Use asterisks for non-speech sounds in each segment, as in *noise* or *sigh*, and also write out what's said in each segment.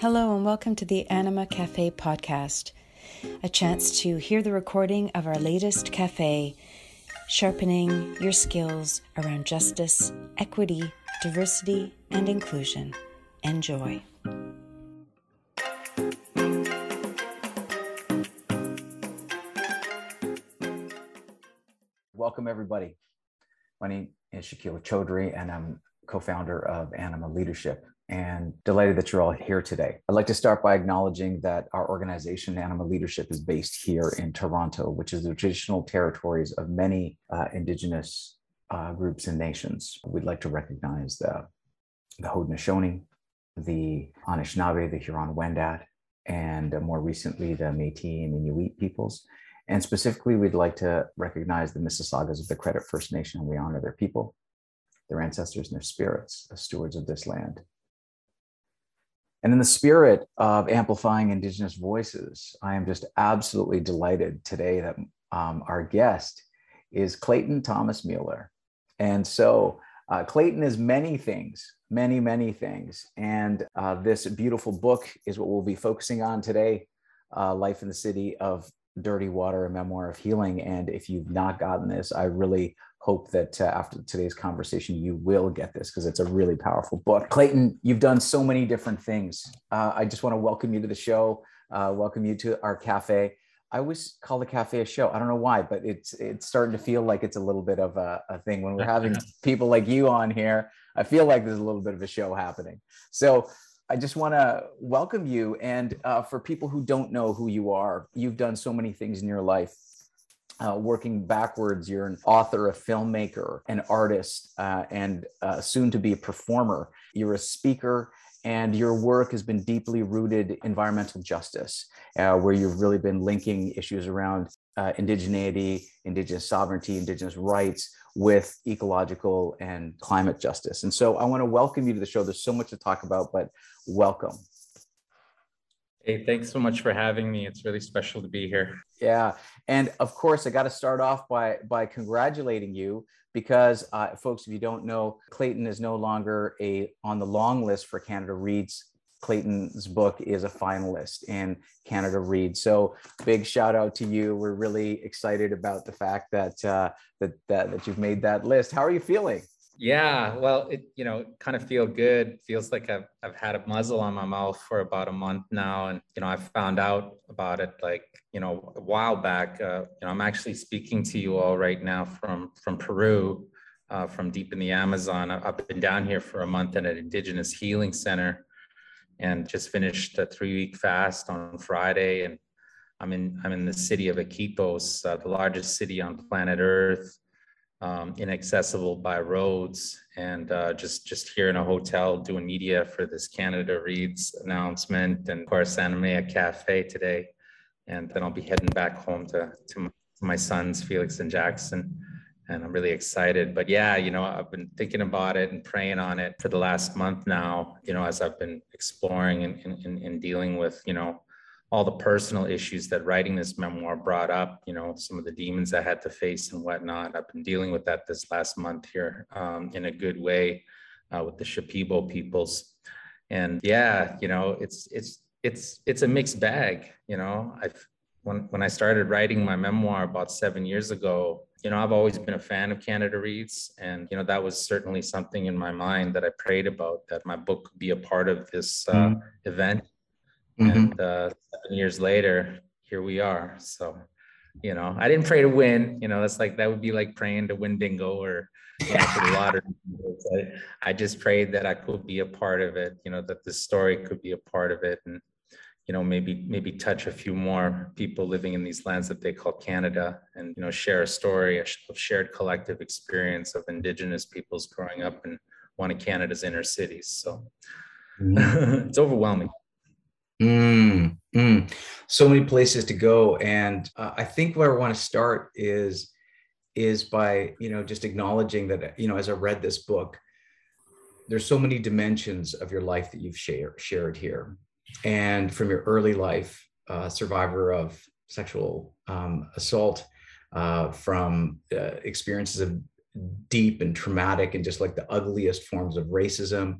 Hello, and welcome to the Anima Cafe podcast, a chance to hear the recording of our latest cafe, sharpening your skills around justice, equity, diversity, and inclusion. Enjoy. Welcome, everybody. My name is Shakil Choudhury, and I'm co founder of Anima Leadership and delighted that you're all here today. I'd like to start by acknowledging that our organization, Anima Leadership, is based here in Toronto, which is the traditional territories of many uh, Indigenous uh, groups and nations. We'd like to recognize the, the Haudenosaunee, the Anishinaabe, the Huron-Wendat, and uh, more recently the Métis and Inuit peoples. And specifically, we'd like to recognize the Mississaugas of the Credit First Nation. We honor their people, their ancestors, and their spirits as stewards of this land. And in the spirit of amplifying Indigenous voices, I am just absolutely delighted today that um, our guest is Clayton Thomas Müller. And so uh, Clayton is many things, many, many things. And uh, this beautiful book is what we'll be focusing on today uh, Life in the City of Dirty Water, a memoir of healing. And if you've not gotten this, I really hope that uh, after today's conversation, you will get this because it's a really powerful book. Clayton, you've done so many different things. Uh, I just want to welcome you to the show, uh, welcome you to our cafe. I always call the cafe a show. I don't know why, but it's it's starting to feel like it's a little bit of a, a thing when we're having people like you on here. I feel like there's a little bit of a show happening. So I just want to welcome you. And uh, for people who don't know who you are, you've done so many things in your life uh, working backwards, you're an author, a filmmaker, an artist, uh, and uh, soon to be a performer. You're a speaker, and your work has been deeply rooted environmental justice, uh, where you've really been linking issues around uh, indigeneity, indigenous sovereignty, indigenous rights with ecological and climate justice. And so I want to welcome you to the show. There's so much to talk about, but welcome. Hey, thanks so much for having me. It's really special to be here. Yeah, and of course, I got to start off by by congratulating you because, uh, folks, if you don't know, Clayton is no longer a on the long list for Canada Reads. Clayton's book is a finalist in Canada Reads. So big shout out to you. We're really excited about the fact that uh, that, that that you've made that list. How are you feeling? Yeah, well, it you know kind of feel good. Feels like I've I've had a muzzle on my mouth for about a month now, and you know I found out about it like you know a while back. Uh, you know I'm actually speaking to you all right now from from Peru, uh, from deep in the Amazon. I've been down here for a month at an Indigenous Healing Center, and just finished a three week fast on Friday, and I'm in I'm in the city of Iquitos, uh, the largest city on planet Earth um, inaccessible by roads and uh, just just here in a hotel doing media for this Canada Reads announcement and of course Anima Cafe today. And then I'll be heading back home to, to my sons, Felix and Jackson. And I'm really excited. But yeah, you know, I've been thinking about it and praying on it for the last month now, you know, as I've been exploring and, and, and dealing with, you know, all the personal issues that writing this memoir brought up, you know, some of the demons I had to face and whatnot. I've been dealing with that this last month here um, in a good way uh, with the Shipibo peoples. And yeah, you know, it's it's it's it's a mixed bag. You know, I've when when I started writing my memoir about seven years ago, you know, I've always been a fan of Canada Reads, and you know, that was certainly something in my mind that I prayed about that my book could be a part of this uh, mm. event Mm-hmm. And uh, seven years later, here we are. So, you know, I didn't pray to win. You know, that's like that would be like praying to win bingo or you know, for the lottery. I just prayed that I could be a part of it. You know, that the story could be a part of it, and you know, maybe maybe touch a few more people living in these lands that they call Canada, and you know, share a story of shared collective experience of Indigenous peoples growing up in one of Canada's inner cities. So mm-hmm. *laughs* it's overwhelming. Mm, mm. So many places to go, and uh, I think where I want to start is is by you know just acknowledging that you know as I read this book, there's so many dimensions of your life that you've shared shared here, and from your early life, uh, survivor of sexual um, assault, uh, from uh, experiences of deep and traumatic and just like the ugliest forms of racism,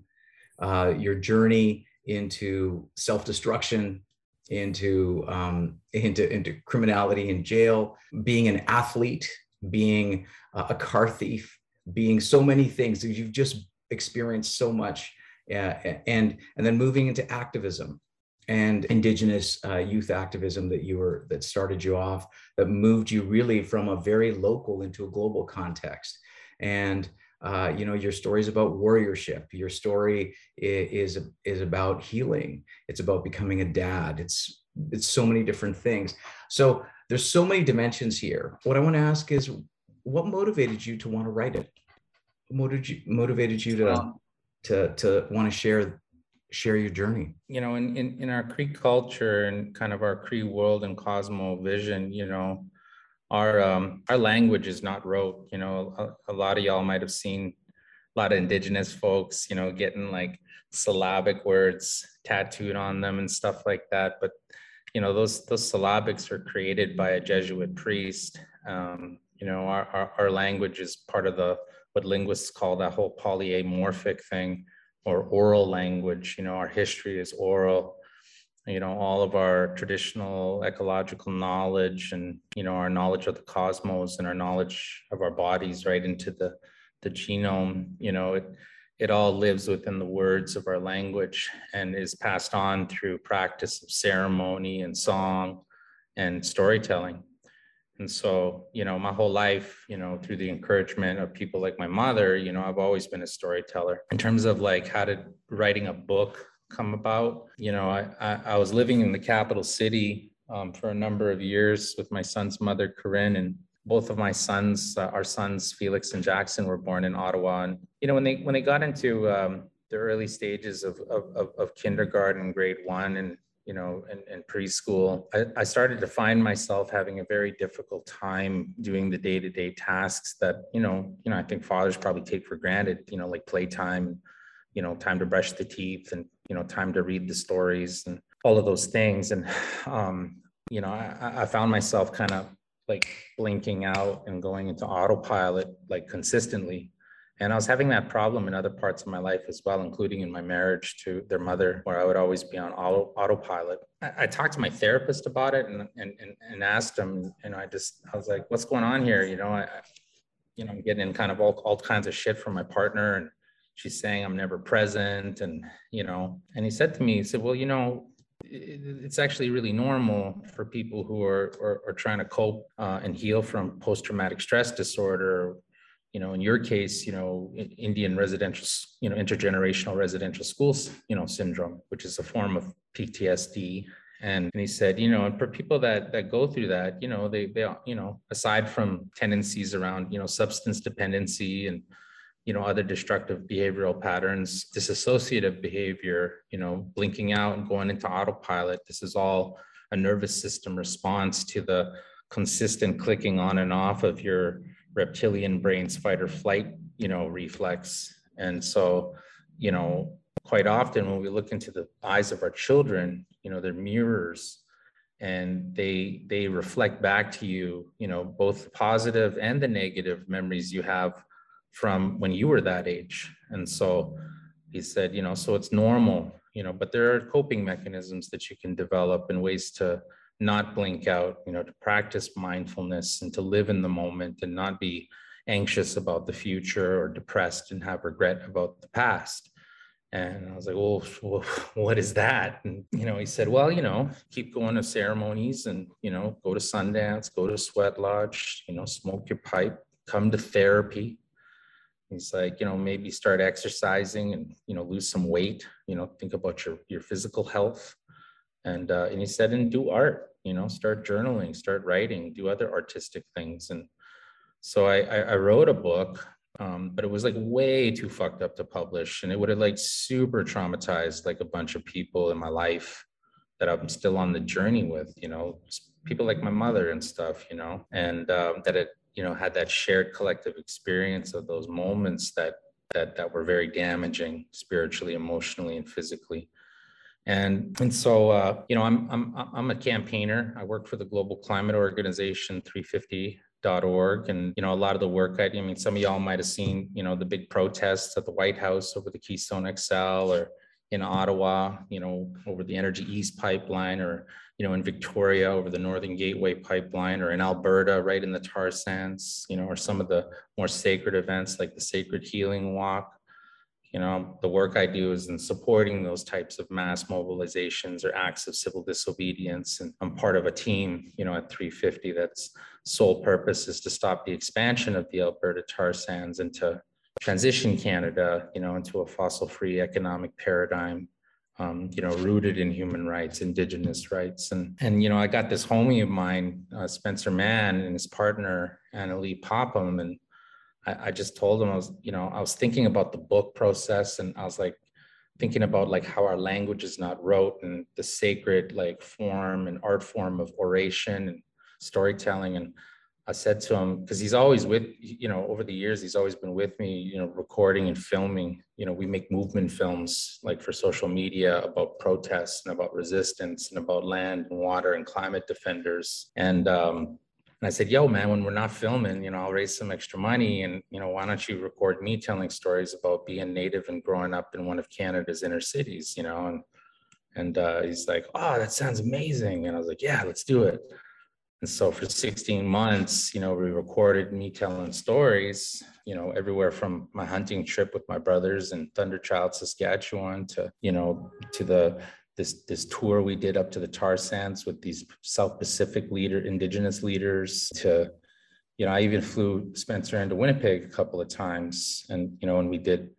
uh, your journey into self-destruction, into um, into into criminality in jail, being an athlete, being a car thief, being so many things. You've just experienced so much, uh, and and then moving into activism and indigenous uh, youth activism that you were that started you off that moved you really from a very local into a global context and uh, you know your story is about warriorship. Your story is, is about healing. It's about becoming a dad. It's it's so many different things. So there's so many dimensions here. What i want to ask is what motivated you to want to write it? What motivated you, motivated you to to to want to share share your journey? You know in, in in our cree culture and kind of our cree world and cosmo vision you know our um, our language is not rote. You know, a, a, lot of y'all might have seen a lot of indigenous folks, you know, getting like syllabic words tattooed on them and stuff like that. But you know, those those syllabics are created by a Jesuit priest. Um, you know, our, our, our language is part of the what linguists call that whole polyamorphic thing or oral language. You know, our history is oral you know all of our traditional ecological knowledge and you know our knowledge of the cosmos and our knowledge of our bodies right into the the genome you know it it all lives within the words of our language and is passed on through practice of ceremony and song and storytelling. And so you know my whole life you know through the encouragement of people like my mother you know i've always been a storyteller. In terms of like how did writing a book come about. You know, I, I, I was living in the capital city um, for a number of years with my son's mother, Corinne, and both of my sons, uh, our sons, Felix and Jackson, were born in Ottawa. And, you know, when they, when they got into um, the early stages of, of, of, kindergarten, grade one, and, you know, and, and preschool, I, I started to find myself having a very difficult time doing the day-to-day tasks that, you know, you know, I think fathers probably take for granted, you know, like playtime, you know, time to brush the teeth and, you know, time to read the stories and all of those things. And, um, you know, I, I found myself kind of like blinking out and going into autopilot like consistently. And I was having that problem in other parts of my life as well, including in my marriage to their mother, where I would always be on auto, autopilot. I, I talked to my therapist about it and, and, and, and asked him, you know, I just, I was like, what's going on here? You know, I, you know, I'm getting in kind of all, all kinds of shit from my partner and she's saying I'm never present. And, you know, and he said to me, he said, well, you know, it's actually really normal for people who are, are, are trying to cope uh, and heal from post-traumatic stress disorder. You know, in your case, you know, Indian residential, you know, intergenerational residential schools, you know, syndrome, which is a form of PTSD. And, and he said, you know, and for people that that go through that, you know, they they you know, aside from tendencies around, you know, substance dependency and you know other destructive behavioral patterns disassociative behavior you know blinking out and going into autopilot. This is all a nervous system response to the consistent clicking on and off of your reptilian brain's fight or flight you know reflex. And so you know quite often when we look into the eyes of our children you know they're mirrors and they they reflect back to you you know both the positive and the negative memories you have from when you were that age. And so he said, you know, so it's normal, you know, but there are coping mechanisms that you can develop and ways to not blink out, you know, to practice mindfulness and to live in the moment and not be anxious about the future or depressed and have regret about the past. And I was like, well, *laughs* what is that? And, you know, he said, well, you know, keep going to ceremonies and, you know, go to Sundance, go to Sweat Lodge, you know, smoke your pipe, come to therapy, He's like, you know, maybe start exercising and, you know, lose some weight, you know, think about your, your physical health. And, uh, and he said, and do art, you know, start journaling, start writing, do other artistic things. And so I, I, I wrote a book, um, but it was like way too fucked up to publish. And it would have like super traumatized like a bunch of people in my life that I'm still on the journey with, you know, people like my mother and stuff, you know, and um, that it you know had that shared collective experience of those moments that that that were very damaging spiritually emotionally and physically and and so uh, you know I'm I'm I'm a campaigner. I work for the Global Climate Organization 350.org, and you know a lot of the work. I, I mean, some of y'all might have seen you know the big protests at the White House over the Keystone XL, or in Ottawa, you know, over the Energy East pipeline, or you know, in Victoria over the Northern Gateway pipeline, or in Alberta, right in the tar sands, you know, or some of the more sacred events like the Sacred Healing Walk. You know, the work I do is in supporting those types of mass mobilizations or acts of civil disobedience. And I'm part of a team, you know, at 350 that's sole purpose is to stop the expansion of the Alberta tar sands and to transition Canada, you know, into a fossil-free economic paradigm, um, you know, rooted in human rights, Indigenous rights, and and you know, I got this homie of mine, uh, Spencer Mann, and his partner Annalie Popham, and I, I just told him I was, you know, I was thinking about the book process, and I was like thinking about like how our language is not rote and the sacred like form and art form of oration and storytelling. And I said to him, because he's always with, you know, over the years, he's always been with me, you know, recording and filming. You know, we make movement films like for social media about protests and about resistance and about land and water and climate defenders. And, um, and I said, yo, man, when we're not filming, you know, I'll raise some extra money. And, you know, why don't you record me telling stories about being native and growing up in one of Canada's inner cities, you know? And, and uh, he's like, oh, that sounds amazing. And I was like, yeah, let's do it. And so for 16 months, you know, we recorded me telling stories, you know, everywhere from my hunting trip with my brothers in Thunderchild, Saskatchewan to, you know, to the this this tour we did up to the tar sands with these South Pacific leader indigenous leaders to you know, I even flew Spencer into Winnipeg a couple of times. And you know, and we did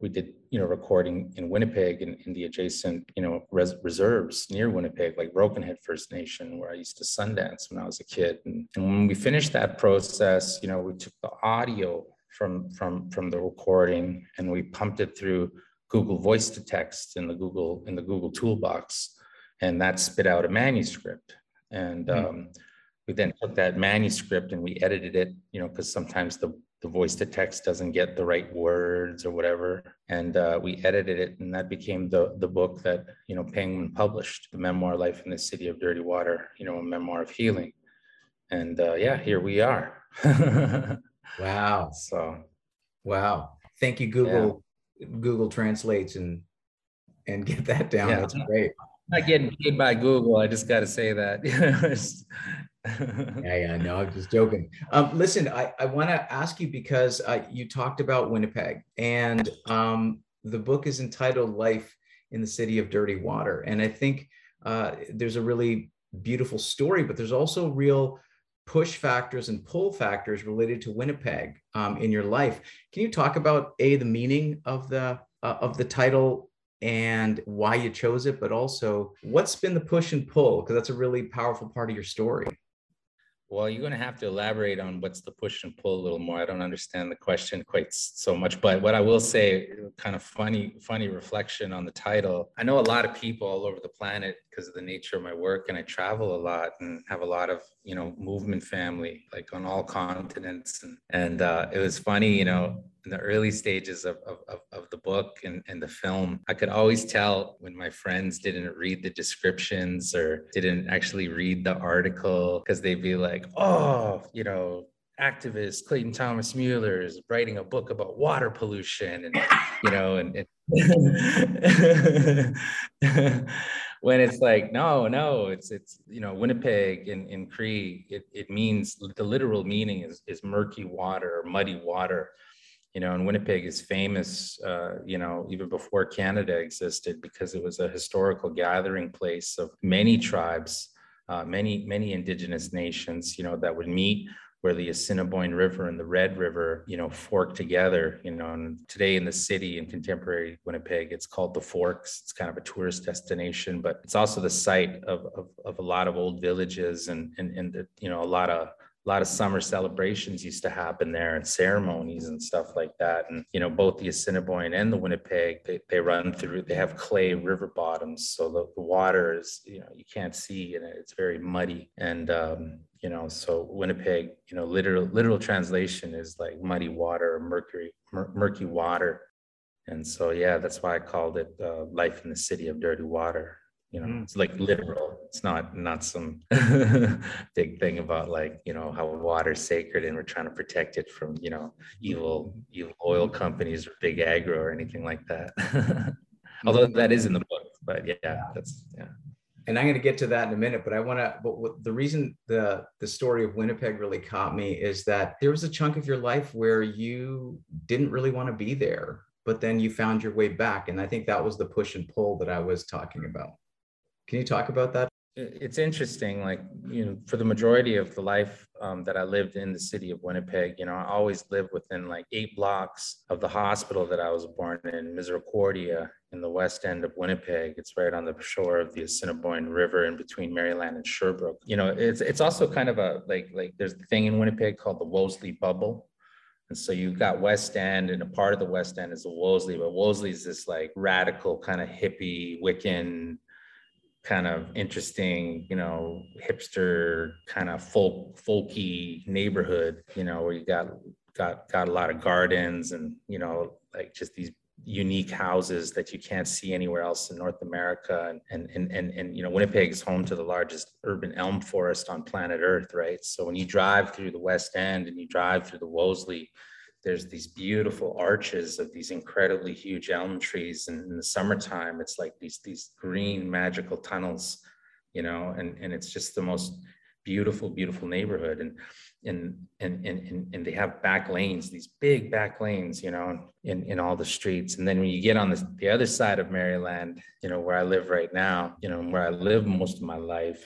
we did you know recording in Winnipeg and in the adjacent you know res- reserves near Winnipeg, like Broken Head First Nation, where I used to Sundance when I was a kid. And, and when we finished that process, you know, we took the audio from from from the recording and we pumped it through Google Voice to Text in the Google in the Google Toolbox, and that spit out a manuscript. And mm-hmm. um, we then took that manuscript and we edited it, you know, because sometimes the the voice to text doesn't get the right words or whatever and uh, we edited it and that became the the book that you know penguin published the memoir life in the city of dirty water you know a memoir of healing and uh, yeah here we are *laughs* wow so wow thank you google yeah. google translates and and get that down yeah. that's great I'm not getting paid by Google. I just got to say that. *laughs* *laughs* yeah, yeah, no, I'm just joking. Um, listen, I, I want to ask you because uh, you talked about Winnipeg, and um, the book is entitled "Life in the City of Dirty Water," and I think uh, there's a really beautiful story, but there's also real push factors and pull factors related to Winnipeg um, in your life. Can you talk about a the meaning of the uh, of the title and why you chose it, but also what's been the push and pull because that's a really powerful part of your story. Well, you're going to have to elaborate on what's the push and pull a little more. I don't understand the question quite so much, but what I will say, kind of funny, funny reflection on the title. I know a lot of people all over the planet because of the nature of my work, and I travel a lot and have a lot of you know movement family, like on all continents. And and uh, it was funny, you know, the early stages of, of, of, the book and, and the film, I could always tell when my friends didn't read the descriptions or didn't actually read the article because they'd be like, oh, you know, activist Clayton Thomas Müller is writing a book about water pollution and, *laughs* you know, and, and *laughs* when it's like no no it's it's you know winnipeg in in cree it, it means the literal meaning is is murky water or muddy water you know, and Winnipeg is famous, uh, you know, even before Canada existed because it was a historical gathering place of many tribes, uh, many, many indigenous nations, you know, that would meet where the Assiniboine River and the Red River, you know, fork together, you know, and today in the city in contemporary Winnipeg, it's called the Forks. It's kind of a tourist destination, but it's also the site of, of, of a lot of old villages and, and, and you know, a lot of a lot of summer celebrations used to happen there and ceremonies and stuff like that. And, you know, both the Assiniboine and the Winnipeg, they, they run through, they have clay river bottoms. So the, the water is, you know, you can't see and it's very muddy. And, um, you know, so Winnipeg, you know, literal, literal translation is like muddy water, mercury, mur- murky water. And so, yeah, that's why I called it uh, Life in the City of Dirty Water you know mm. it's like literal it's not not some *laughs* big thing about like you know how water's sacred and we're trying to protect it from you know evil evil oil companies or big agro or anything like that *laughs* Although that is in the book, but yeah, that's yeah. And I'm going to get to that in a minute, but I want to. But what, the reason the the story of Winnipeg really caught me is that there was a chunk of your life where you didn't really want to be there, but then you found your way back, and I think that was the push and pull that I was talking about. Can you talk about that? it's interesting like you know for the majority of the life um, that i lived in the city of winnipeg you know i always lived within like eight blocks of the hospital that i was born in misericordia in the west end of winnipeg. It's right on the shore of the assiniboine river in between maryland and sherbrooke. You know it's it's also kind of a like like there's the thing in winnipeg called the wolseley bubble. And so you've got West End, and a part of the West End is the Wolseley, but Wolseley is this like radical kind of hippie Wiccan kind of interesting, you know, hipster kind of folk folky neighborhood, you know, where you got got got a lot of gardens and you know, like just these unique houses that you can't see anywhere else in North America. And and and and, you know, Winnipeg is home to the largest urban elm forest on planet Earth, right? So when you drive through the West End and you drive through the Wolseley there's these beautiful arches of these incredibly huge elm trees and in the summertime it's like these these green magical tunnels you know and and it's just the most beautiful beautiful neighborhood. And and and and, and they have back lanes these big back lanes you know in in all the streets. And then when you get on the, the other side of maryland you know where i live right now you know where i live most of my life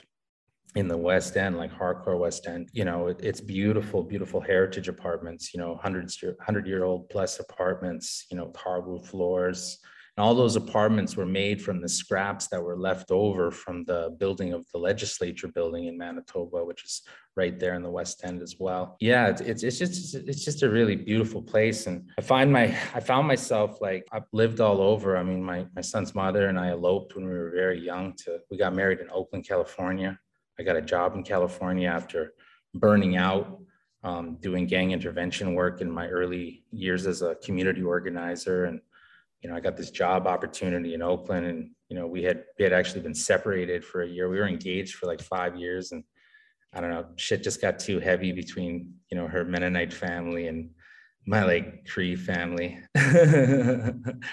in the West End, like hardcore West End, you know, it, it's beautiful, beautiful heritage apartments, you know, hundreds, hundred year old plus apartments, you know, hardwood floors. And all those apartments were made from the scraps that were left over from the building of the legislature building in Manitoba, which is right there in the West End as well. Yeah, it's, it's, it's just it's just a really beautiful place, and I find my I found myself like I've lived all over. I mean, my my son's mother and I eloped when we were very young. To we got married in Oakland, California, I got a job in California after burning out um, doing gang intervention work in my early years as a community organizer. And, you know, I got this job opportunity in Oakland and, you know, we had, we had actually been separated for a year. We were engaged for like five years and I don't know, shit just got too heavy between, you know, her Mennonite family and my like Cree family. *laughs*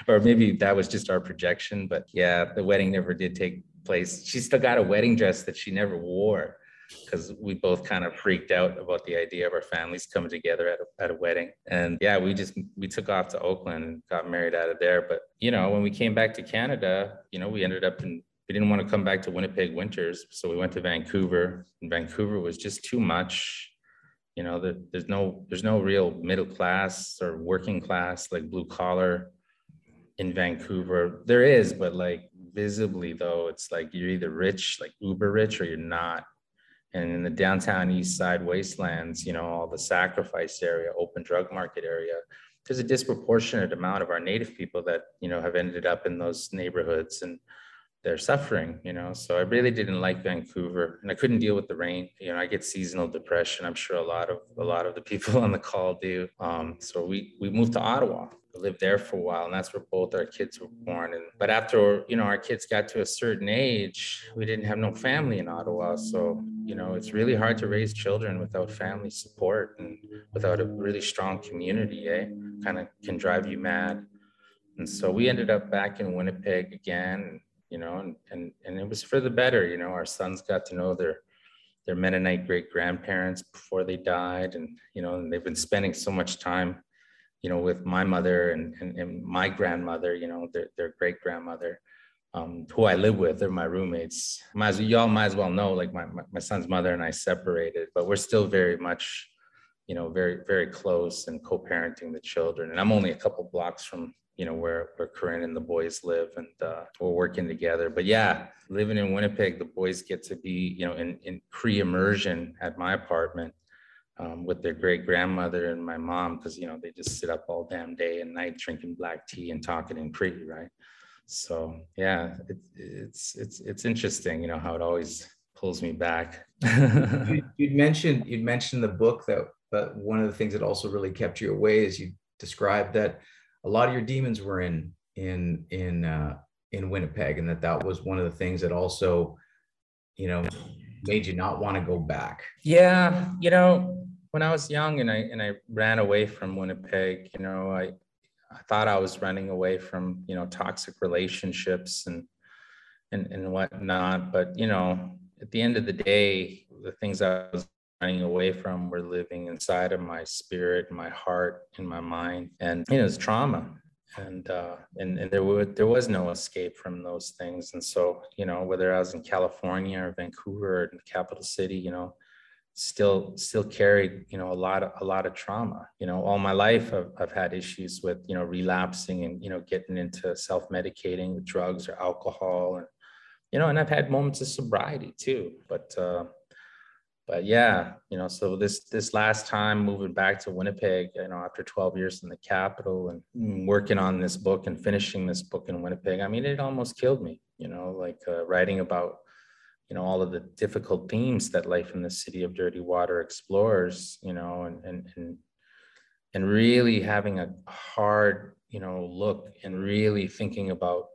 or maybe that was just our projection, but yeah, the wedding never did take place. She still got a wedding dress that she never wore because we both kind of freaked out about the idea of our families coming together at a, at a wedding. And yeah, we just we took off to Oakland and got married out of there. But you know, when we came back to Canada, you know, we ended up in we didn't want to come back to Winnipeg winters, so we went to Vancouver. And Vancouver was just too much. You know, the, there's no there's no real middle class or working class like blue collar in Vancouver. There is, but like visibly though it's like you're either rich like uber rich or you're not. And in the downtown east side wastelands you know all the sacrifice area open drug market area there's a disproportionate amount of our native people that you know have ended up in those neighborhoods and they're suffering you know. So i really didn't like vancouver and i couldn't deal with the rain. You know i get seasonal depression. I'm sure a lot of a lot of the people *laughs* on the call do. Um, so we we moved to ottawa lived there for a while and that's where both our kids were born and but after you know our kids got to a certain age we didn't have no family in ottawa so you know it's really hard to raise children without family support and without a really strong community eh? Kind of can drive you mad. And so we ended up back in winnipeg again you know and and, and it was for the better you know our sons got to know their their mennonite great grandparents before they died and you know and they've been spending so much time you know, with my mother and, and, and my grandmother, you know, their, their great grandmother, um, who I live with, they're my roommates. Might as, y'all might as well know, like my, my, my son's mother and I separated, but we're still very much, you know, very, very close and co-parenting the children. And I'm only a couple blocks from, you know, where, where Corinne and the boys live and uh, we're working together. But yeah, living in Winnipeg, the boys get to be, you know, in, in Cree-immersion at my apartment um, with their great grandmother and my mom because you know they just sit up all damn day and night drinking black tea and talking in Cree, right? So yeah, it, it's it's it's interesting, you know, how it always pulls me back. *laughs* you, would mentioned you'd mentioned the book that, but one of the things that also really kept you away is you described that a lot of your demons were in in in uh, in Winnipeg, and that that was one of the things that also, you know, made you not want to go back. Yeah, you know, when I was young and I and I ran away from Winnipeg, you know, I I thought I was running away from, you know, toxic relationships and and and whatnot. But you know, at the end of the day, the things I was running away from were living inside of my spirit, my heart, in my mind, and you know, it's trauma. And uh, and and there would there was no escape from those things. And so, you know, whether I was in California or Vancouver or in the capital city, you know, still still carried you know a lot of a lot of trauma. You know all my life I've, I've had issues with you know relapsing and you know getting into self-medicating with drugs or alcohol and you know and i've had moments of sobriety too. But uh but yeah you know so this this last time moving back to winnipeg you know after 12 years in the capital and working on this book and finishing this book in winnipeg i mean it almost killed me you know like uh, writing about you know all of the difficult themes that life in the city of dirty water explores you know and and and, and really having a hard you know look and really thinking about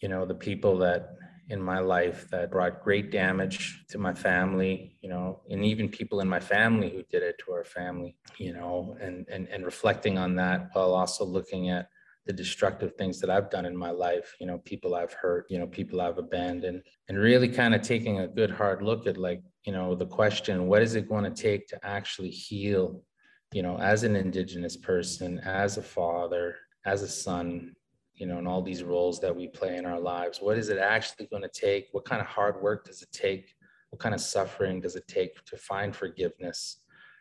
you know the people that in my life that brought great damage to my family you know and even people in my family who did it to our family you know and and, and reflecting on that while also looking at the destructive things that I've done in my life, you know, people I've hurt, you know, people I've abandoned, and really kind of taking a good hard look at like, you know, the question, what is it going to take to actually heal, you know, as an Indigenous person, as a father, as a son, you know, and all these roles that we play in our lives? What is it actually going to take? What kind of hard work does it take? What kind of suffering does it take to find forgiveness?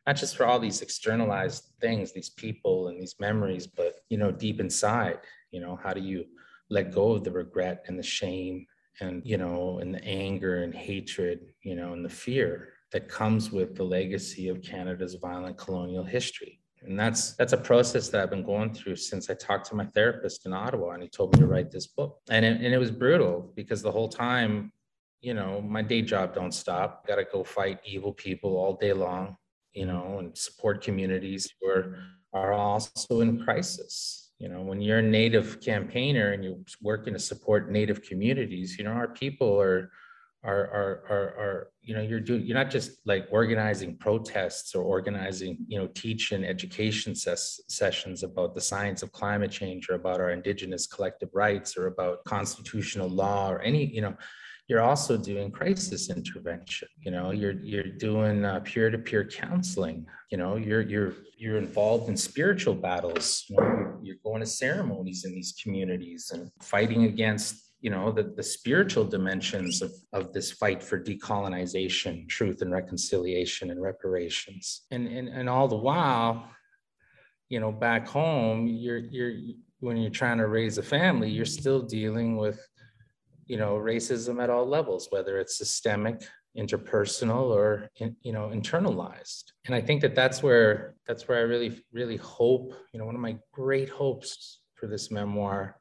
Not just for all these externalized things, these people and these memories, but you know, deep inside, you know, how do you let go of the regret and the shame and you know, and the anger and hatred, you know, and the fear that comes with the legacy of Canada's violent colonial history. And that's that's a process that I've been going through since I talked to my therapist in Ottawa and he told me to write this book. And it, and it was brutal because the whole time you know, my day job don't stop. Got to go fight evil people all day long you mm-hmm. know, and support communities who are, are also in crisis. You know, when you're a native campaigner and you're working to support native communities, you know, our people are are are are, are you know you're doing you're not just like organizing protests or organizing you know teach and education ses- sessions about the science of climate change or about our indigenous collective rights or about constitutional law or any you know you're also doing crisis intervention you know you're you're doing uh, peer-to-peer counseling you know you're you're you're involved in spiritual battles you know, you're, going to ceremonies in these communities and fighting against you know the, the spiritual dimensions of, of this fight for decolonization truth and reconciliation and reparations. And and, and all the while you know back home you're you're when you're trying to raise a family you're still dealing with you know racism at all levels whether it's systemic interpersonal or you know internalized. And i think that that's where that's where i really really hope you know one of my great hopes for this memoir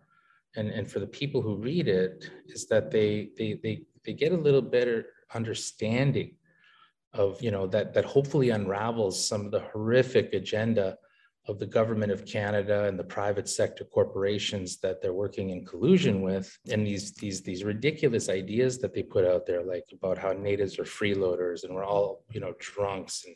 and and for the people who read it is that they they they, they get a little better understanding of you know that that hopefully unravels some of the horrific agenda of the government of Canada and the private sector corporations that they're working in collusion with, and these these these ridiculous ideas that they put out there, like about how natives are freeloaders and we're all you know drunks and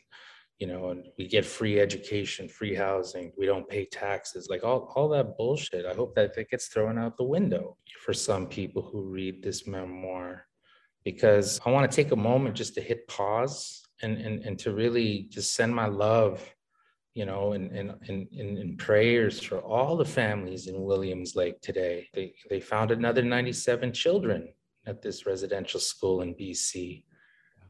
you know and we get free education, free housing, we don't pay taxes, like all all that bullshit. I hope that it gets thrown out the window for some people who read this memoir, because I want to take a moment just to hit pause and and and to really just send my love you know, and, and, and, and, prayers for all the families in Williams Lake today. They, they found another 97 children at this residential school in BC.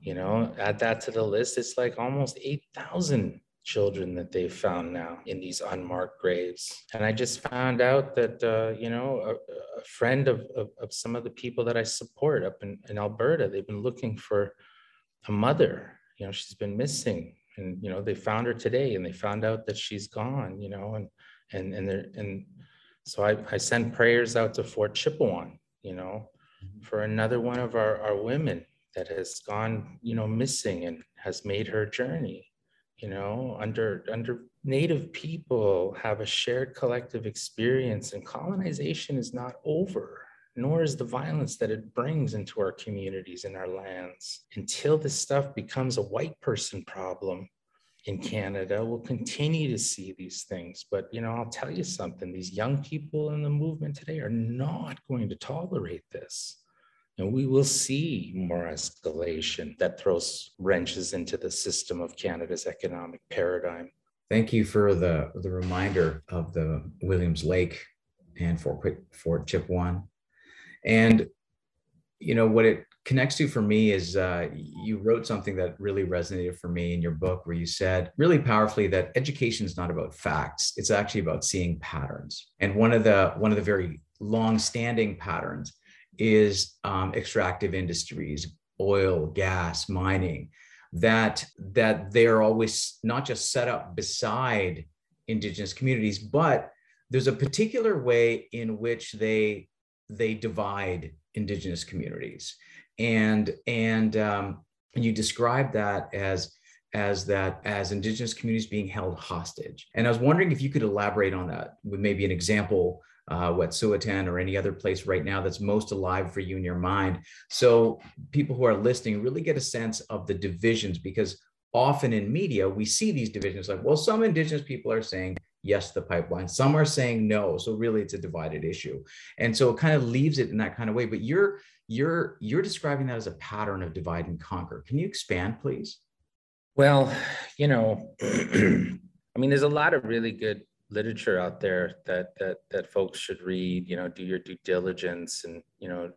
You know, add that to the list, it's like almost 8,000 children that they've found now in these unmarked graves. And I just found out that, uh, you know, a, a friend of, of, of, some of the people that I support up in, in Alberta, they've been looking for a mother. You know, she's been missing and you know they found her today and they found out that she's gone you know and and and they and so I, I send prayers out to fort chipewyan you know mm-hmm. for another one of our, our women that has gone you know missing and has made her journey you know under under native people have a shared collective experience and colonization is not over nor is the violence that it brings into our communities and our lands. Until this stuff becomes a white person problem, in Canada we'll continue to see these things. But you know, I'll tell you something: these young people in the movement today are not going to tolerate this. And we will see more escalation that throws wrenches into the system of Canada's economic paradigm. Thank you for the, the reminder of the Williams Lake and Fort, Fort Chipewyan. And, you know, what it connects to for me is uh, you wrote something that really resonated for me in your book where you said really powerfully that education is not about facts it's actually about seeing patterns. And one of the one of the very long standing patterns is um, extractive industries oil gas mining that that they're always not just set up beside indigenous communities but there's a particular way in which they they divide indigenous communities. And and um, you describe that as as that as indigenous communities being held hostage. And i was wondering if you could elaborate on that with maybe an example uh, Wet'suwet'en or any other place right now that's most alive for you in your mind. So people who are listening really get a sense of the divisions because often in media we see these divisions like well some indigenous people are saying yes the pipeline. Some are saying no so really it's a divided issue. And so it kind of leaves it in that kind of way but you're you're you're describing that as a pattern of divide and conquer. Can you expand please? Well you know *clears throat* i mean there's a lot of really good literature out there that that that folks should read you know do your due diligence and you know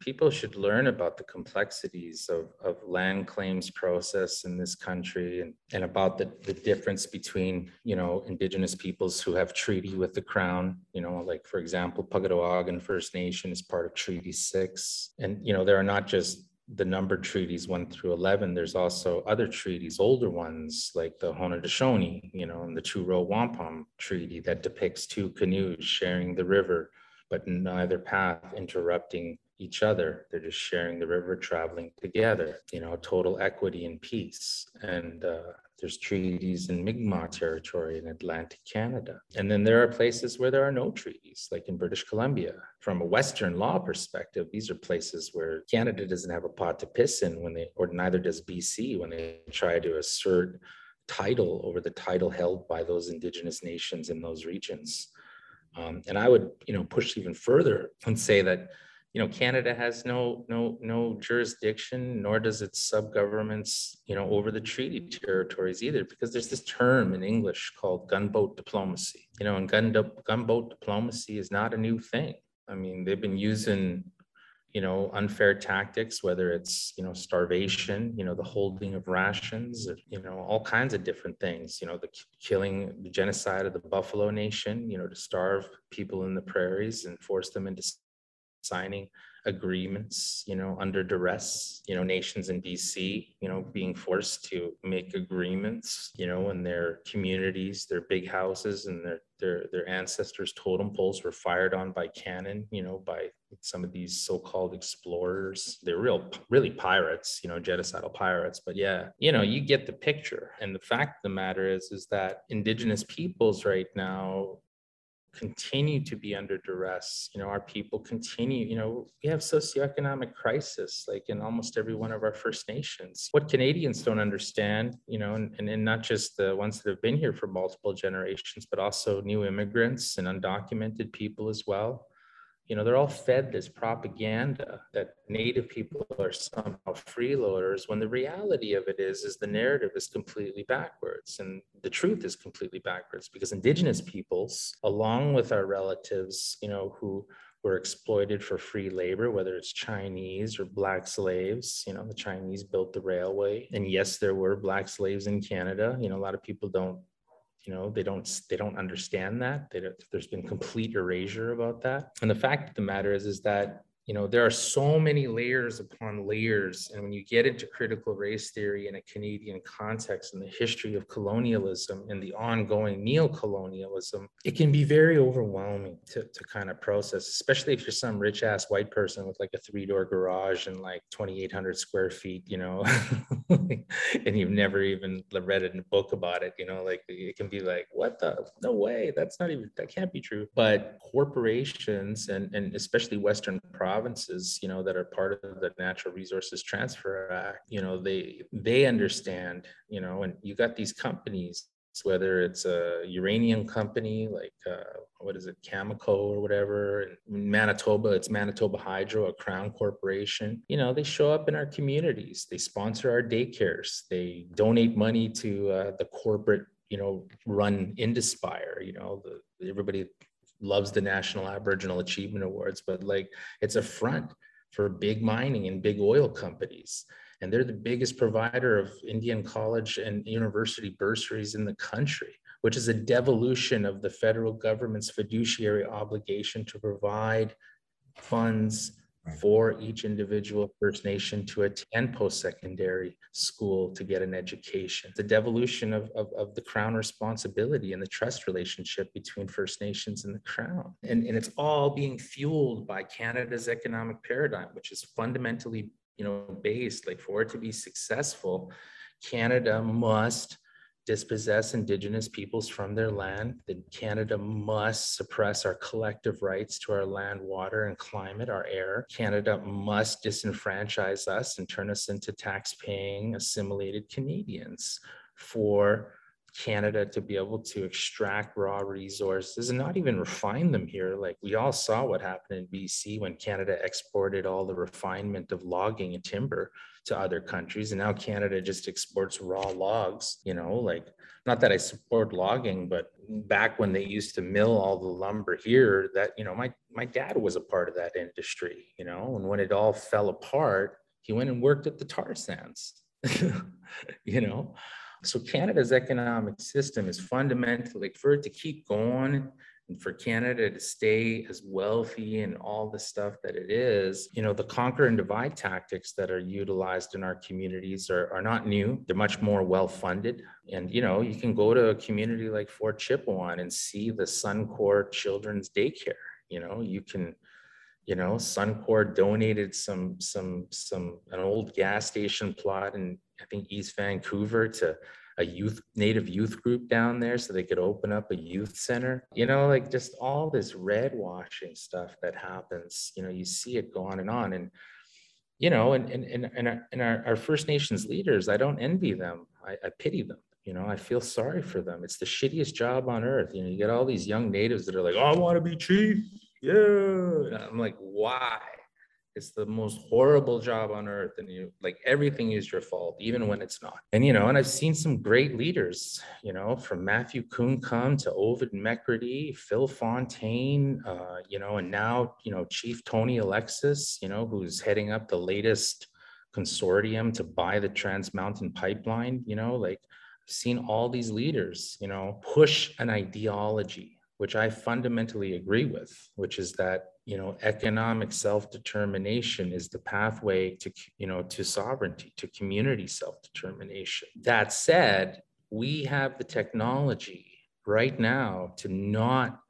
people should learn about the complexities of, of land claims process in this country and, and about the, the difference between you know indigenous peoples who have treaty with the crown you know like for example Pukatawagan First Nation is part of Treaty 6 and you know there are not just the numbered treaties 1 through 11 there's also other treaties older ones like the Haudenosaunee you know and the Two Row Wampum treaty that depicts two canoes sharing the river but neither path interrupting each other. They're just sharing the river, traveling together, you know, total equity and peace. And uh, there's treaties in Mi'kmaq territory in Atlantic Canada. And then there are places where there are no treaties, like in British Columbia. From a Western law perspective, these are places where Canada doesn't have a pot to piss in when they, or neither does BC when they try to assert title over the title held by those indigenous nations in those regions. Um, and I would, you know, push even further and say that you know canada has no no no jurisdiction nor does its sub-governments you know over the treaty territories either because there's this term in english called gunboat diplomacy. You know and gun gunboat diplomacy is not a new thing. I mean they've been using you know unfair tactics whether it's you know starvation you know the holding of rations you know all kinds of different things you know the killing the genocide of the buffalo nation you know to starve people in the prairies and force them into signing agreements, you know, under duress, you know, nations in BC, you know, being forced to make agreements, you know, in their communities, their big houses and their their their ancestors' totem poles were fired on by cannon, you know, by some of these so-called explorers. They're real really pirates, you know, genocidal pirates. But yeah, you know, you get the picture. And the fact of the matter is, is that indigenous peoples right now continue to be under duress. You know, our people continue, you know, we have socioeconomic crisis like in almost every one of our First Nations. What Canadians don't understand, you know, and, and, and not just the ones that have been here for multiple generations, but also new immigrants and undocumented people as well you know, they're all fed this propaganda that Native people are somehow freeloaders when the reality of it is, is the narrative is completely backwards and the truth is completely backwards because Indigenous peoples, along with our relatives, you know, who were exploited for free labor, whether it's Chinese or black slaves. You know, the Chinese built the railway. And yes, there were black slaves in Canada. You know, a lot of people don't you know they don't they don't understand that they there's been complete erasure about that. And the fact of the matter is is that you know there are so many layers upon layers and when you get into critical race theory in a canadian context and the history of colonialism and the ongoing neo-colonialism it can be very overwhelming to, to kind of process especially if you're some rich ass white person with like a three door garage and like 2800 square feet you know *laughs* and you've never even read a book about it you know like it can be like what the no way that's not even that can't be true. But corporations and and especially western provinces provinces, you know, that are part of the Natural Resources Transfer Act, you know, they they understand, you know, and you got these companies whether it's a uranium company like uh, what is it, Cameco or whatever. In Manitoba, it's Manitoba Hydro, a crown corporation. You know, they show up in our communities. They sponsor our daycares. They donate money to uh, the corporate, you know, run Indspire. You know, the, everybody loves the National Aboriginal Achievement Awards, but like it's a front for big mining and big oil companies. And they're the biggest provider of Indian college and university bursaries in the country, which is a devolution of the federal government's fiduciary obligation to provide funds for each individual First Nation to attend post-secondary school to get an education. The devolution of, of, of, the Crown responsibility and the trust relationship between First Nations and the Crown. And, and it's all being fueled by Canada's economic paradigm, which is fundamentally you know, based, like for it to be successful, Canada must dispossess Indigenous peoples from their land, then Canada must suppress our collective rights to our land, water, and climate, our air. Canada must disenfranchise us and turn us into tax paying, assimilated Canadians for Canada to be able to extract raw resources and not even refine them here. Like we all saw what happened in BC when Canada exported all the refinement of logging and timber to other countries. And now Canada just exports raw logs, you know, like not that I support logging, but back when they used to mill all the lumber here, that, you know, my, my dad was a part of that industry, you know, and when it all fell apart, he went and worked at the tar sands, *laughs* you know. So Canada's economic system is fundamentally for it to keep going and for Canada to stay as wealthy and all the stuff that it is, you know, the conquer and divide tactics that are utilized in our communities are, are not new. They're much more well funded. And, you know, you can go to a community like Fort Chipewyan and see the Suncor Children's Daycare. You know, you can, you know, Suncor donated some, some, some, an old gas station plot in I think East Vancouver to a youth native youth group down there so they could open up a youth center. You know like just all this red washing stuff that happens you know you see it go on and on. And you know and and, and, and, our, and our, our first nations leaders i don't envy them. I, I pity them. You know i feel sorry for them. It's the shittiest job on earth. You know you get all these young natives that are like oh, i want to be chief. Yeah. I'm like why it's the most horrible job on earth and you like everything is your fault even when it's not. And you know and i've seen some great leaders you know from matthew Coon Come to Ovide Mercredi phil fontaine uh, you know and now you know chief tony alexis you know who's heading up the latest consortium to buy the trans mountain pipeline you know like i've seen all these leaders you know push an ideology which i fundamentally agree with which is that you know economic self-determination is the pathway to you know to sovereignty to community self-determination. That said we have the technology right now to not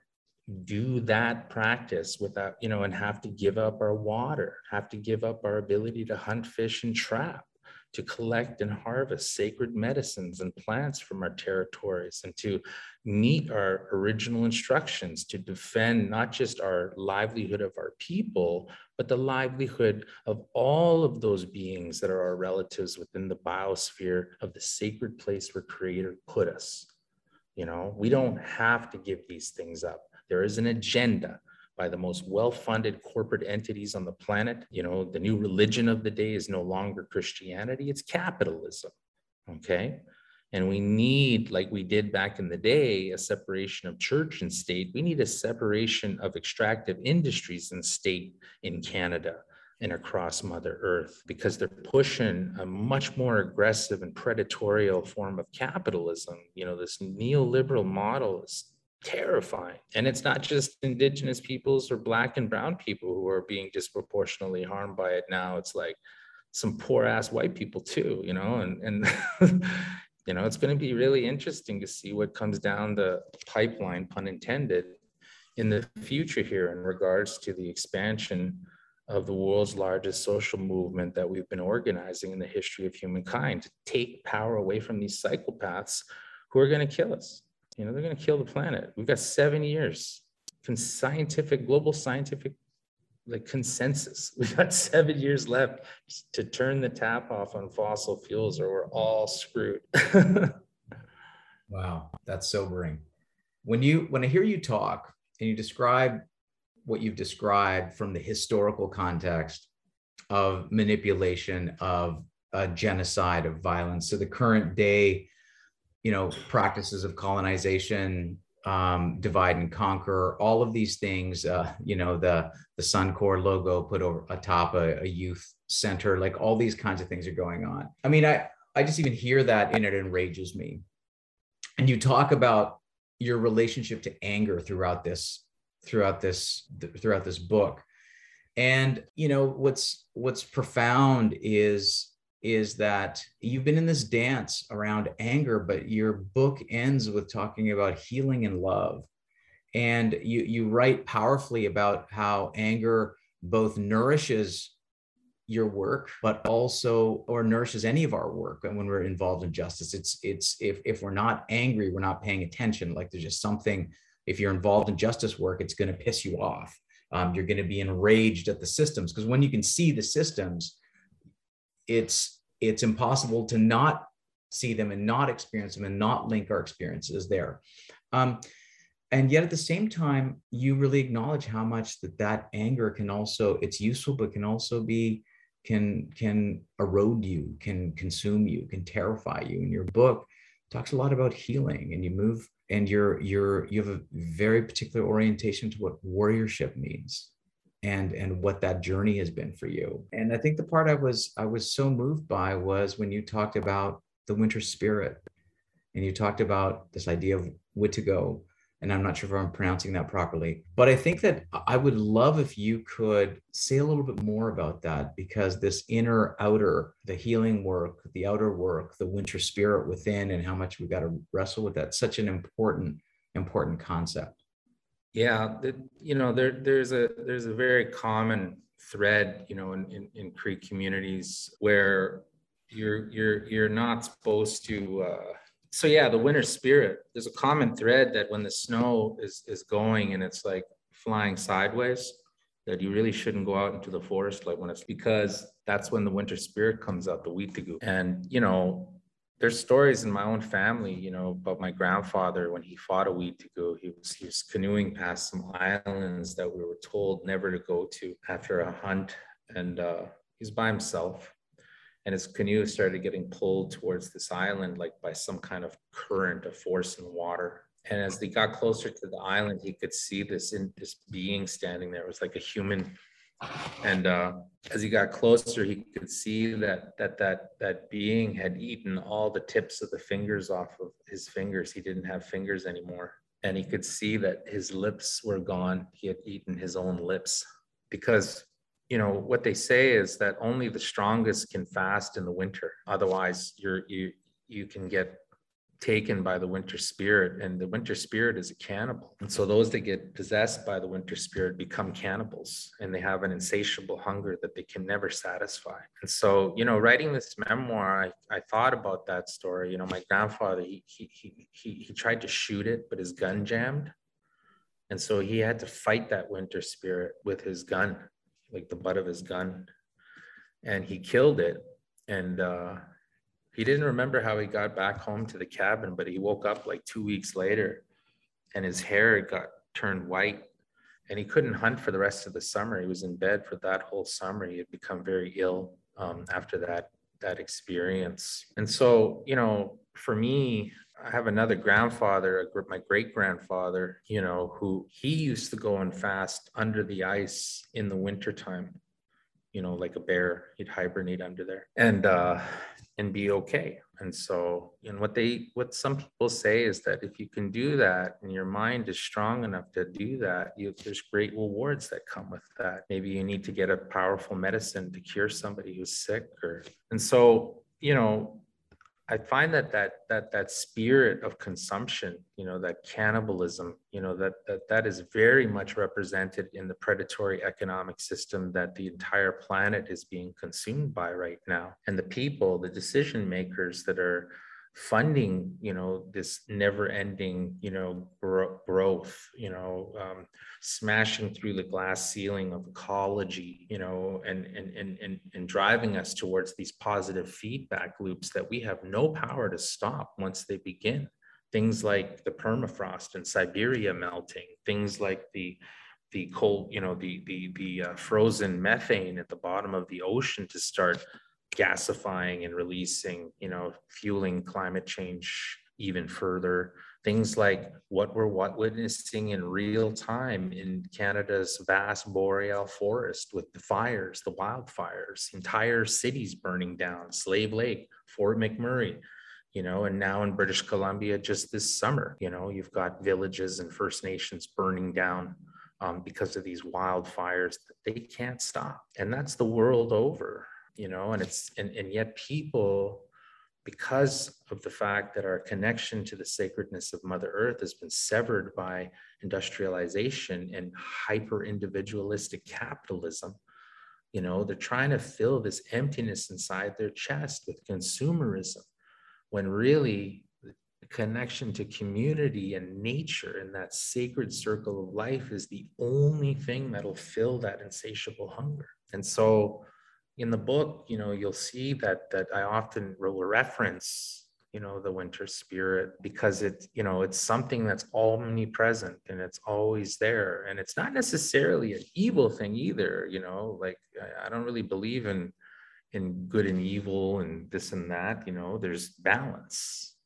do that practice without you know and have to give up our water have to give up our ability to hunt fish and trap to collect and harvest sacred medicines and plants from our territories and to meet our original instructions to defend not just our livelihood of our people, but the livelihood of all of those beings that are our relatives within the biosphere of the sacred place where Creator put us. You know, we don't have to give these things up. There is an agenda by the most well-funded corporate entities on the planet. You know, the new religion of the day is no longer Christianity, it's capitalism. Okay. And we need, like we did back in the day, a separation of church and state. We need a separation of extractive industries and state in Canada and across Mother Earth because they're pushing a much more aggressive and predatory form of capitalism. You know, this neoliberal model is terrifying. And it's not just indigenous peoples or black and brown people who are being disproportionately harmed by it now. It's like some poor ass white people too, you know, and and *laughs* you know, it's going to be really interesting to see what comes down the pipeline, pun intended, in the future here in regards to the expansion of the world's largest social movement that we've been organizing in the history of humankind to take power away from these psychopaths who are going to kill us. You know, they're going to kill the planet. We've got seven years. From scientific, global scientific like consensus. *laughs* We've got seven years left to turn the tap off on fossil fuels, or we're all screwed. *laughs* wow, that's sobering. When you when I hear you talk and you describe what you've described from the historical context of manipulation of a genocide of violence to the current day you know practices of colonization um, divide and conquer all of these things uh, you know the the suncor logo put over atop a, a youth center like all these kinds of things are going on. I mean i i just even hear that and it enrages me. And you talk about your relationship to anger throughout this throughout this throughout this book. And you know what's what's profound is is that you've been in this dance around anger, but your book ends with talking about healing and love. And you, you write powerfully about how anger both nourishes your work, but also or nourishes any of our work. And when we're involved in justice, it's it's if if we're not angry, we're not paying attention. Like there's just something. If you're involved in justice work, it's going to piss you off. Um, you're going to be enraged at the systems because when you can see the systems, it's it's impossible to not see them and not experience them and not link our experiences there. Um, and yet at the same time, you really acknowledge how much that that anger can also it's useful, but can also be can can erode you, can consume you, can terrify you. And your book talks a lot about healing, and you move and you're you're you have a very particular orientation to what warriorship means and and what that journey has been for you. And i think the part i was i was so moved by was when you talked about the winter spirit and you talked about this idea of wittigo and i'm not sure if i'm pronouncing that properly but i think that i would love if you could say a little bit more about that because this inner outer the healing work the outer work the winter spirit within and how much we've got to wrestle with that such an important important concept yeah, the, you know, there there's a there's a very common thread, you know, in, in, in Cree communities where you're you're you're not supposed to uh, so yeah, the winter spirit, there's a common thread that when the snow is is going and it's like flying sideways, that you really shouldn't go out into the forest like when it's because that's when the winter spirit comes out, the Witigu. And you know, there's stories in my own family, you know, about my grandfather when he fought a Witigu. He was he was canoeing past some islands that we were told never to go to after a hunt, and uh, he's by himself. And his canoe started getting pulled towards this island, like by some kind of current, a force in the water. And as they got closer to the island, he could see this in this being standing there. It was like a human and uh, as he got closer, he could see that that that that being had eaten all the tips of the fingers off of his fingers. He didn't have fingers anymore, and he could see that his lips were gone. He had eaten his own lips because you know what they say is that only the strongest can fast in the winter. Otherwise, you're you you can get taken by the winter spirit and the winter spirit is a cannibal. And so those that get possessed by the winter spirit become cannibals and they have an insatiable hunger that they can never satisfy. And so you know writing this memoir i, I thought about that story. You know my grandfather he, he he he he tried to shoot it but his gun jammed. And so he had to fight that winter spirit with his gun like the butt of his gun. And he killed it and uh he didn't remember how he got back home to the cabin, but he woke up like two weeks later and his hair got turned white and he couldn't hunt for the rest of the summer. He was in bed for that whole summer. He had become very ill um, after that that experience. And so, you know, for me, I have another grandfather, my great grandfather, you know, who he used to go and fast under the ice in the wintertime, you know, like a bear. He'd hibernate under there. And uh, and be okay. And so, and what they, what some people say is that if you can do that and your mind is strong enough to do that, you, there's great rewards that come with that. Maybe you need to get a powerful medicine to cure somebody who's sick or, and so, you know, I find that that that that spirit of consumption, you know, that cannibalism, you know, that that that is very much represented in the predatory economic system that the entire planet is being consumed by right now. And the people, the decision makers that are funding you know this never ending you know gro- growth you know um, smashing through the glass ceiling of ecology you know and, and and and and driving us towards these positive feedback loops that we have no power to stop once they begin. Things like the permafrost in siberia melting things like the the cold you know the the the uh, frozen methane at the bottom of the ocean to start gasifying and releasing, you know, fueling climate change even further. Things like what we're what witnessing in real time in Canada's vast boreal forest with the fires, the wildfires, entire cities burning down, Slave Lake, Fort McMurray, you know, and now in British Columbia just this summer, you know, you've got villages and First Nations burning down um, because of these wildfires that they can't stop. And that's the world over you know and it's and, and yet people because of the fact that our connection to the sacredness of mother earth has been severed by industrialization and hyper individualistic capitalism you know they're trying to fill this emptiness inside their chest with consumerism when really the connection to community and nature and that sacred circle of life is the only thing that'll fill that insatiable hunger. And so in the book, you know, you'll see that that I often will reference, you know, the winter spirit because it, you know, it's something that's omnipresent and it's always there. And it's not necessarily an evil thing either, you know, like I, I don't really believe in in good and evil and this and that, you know, there's balance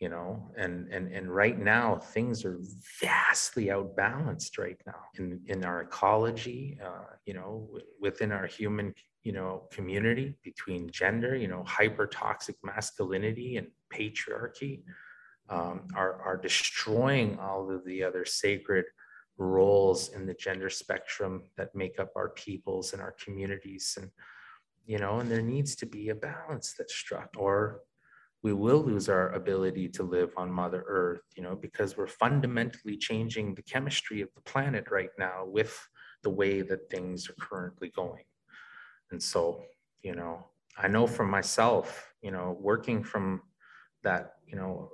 you know and and and right now things are vastly outbalanced right now in in our ecology uh, you know within our human you know community between gender you know hyper toxic masculinity and patriarchy um, are are destroying all of the other sacred roles in the gender spectrum that make up our peoples and our communities. And you know and there needs to be a balance that's struck or we will lose our ability to live on mother earth you know because we're fundamentally changing the chemistry of the planet right now with the way that things are currently going and so, you know, I know for myself, you know, working from that, you know,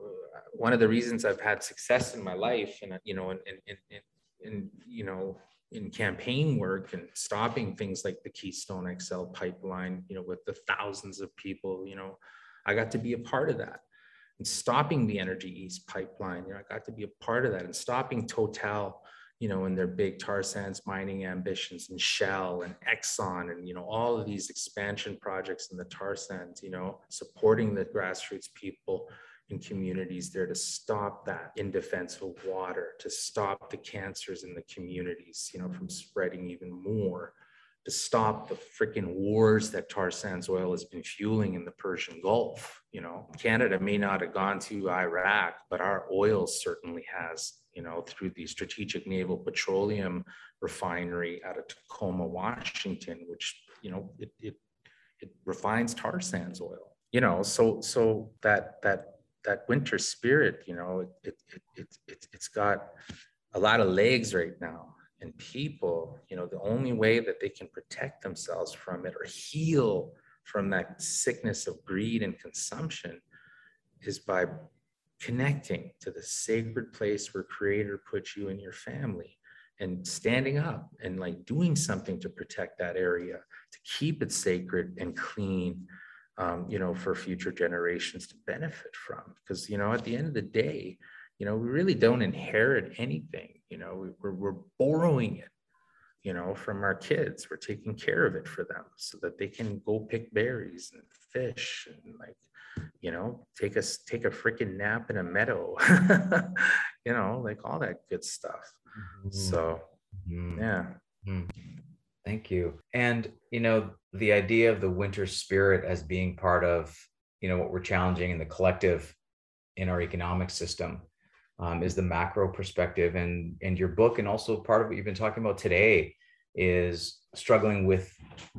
one of the reasons I've had success in my life and, you know, in, in, in, in you know, in campaign work and stopping things like the Keystone XL pipeline, you know, with the thousands of people, you know, I got to be a part of that. And stopping the Energy East pipeline, you know, I got to be a part of that and stopping Total you know, in their big tar sands mining ambitions and Shell and Exxon and, you know, all of these expansion projects in the tar sands, you know, supporting the grassroots people and communities there to stop that in defense of water, to stop the cancers in the communities, you know, from spreading even more, to stop the freaking wars that tar sands oil has been fueling in the Persian Gulf. You know, Canada may not have gone to Iraq, but our oil certainly has you know, through the Strategic Naval Petroleum Refinery out of Tacoma, Washington, which, you know, it, it, it refines tar sands oil, you know, so, so that, that, that winter spirit, you know, it, it, it, it, it's got a lot of legs right now. And people, you know, the only way that they can protect themselves from it or heal from that sickness of greed and consumption is by connecting to the sacred place where creator put you and your family and standing up and like doing something to protect that area to keep it sacred and clean um, you know for future generations to benefit from. Because you know at the end of the day you know we really don't inherit anything you know we're, we're borrowing it you know from our kids we're taking care of it for them so that they can go pick berries and fish and like you know, take us take a freaking nap in a meadow, *laughs* you know, like all that good stuff. Mm-hmm. So, mm-hmm. yeah. Mm-hmm. Thank you. And you know, the idea of the winter spirit as being part of you know what we're challenging in the collective in our economic system um, is the macro perspective, and and your book, and also part of what you've been talking about today is struggling with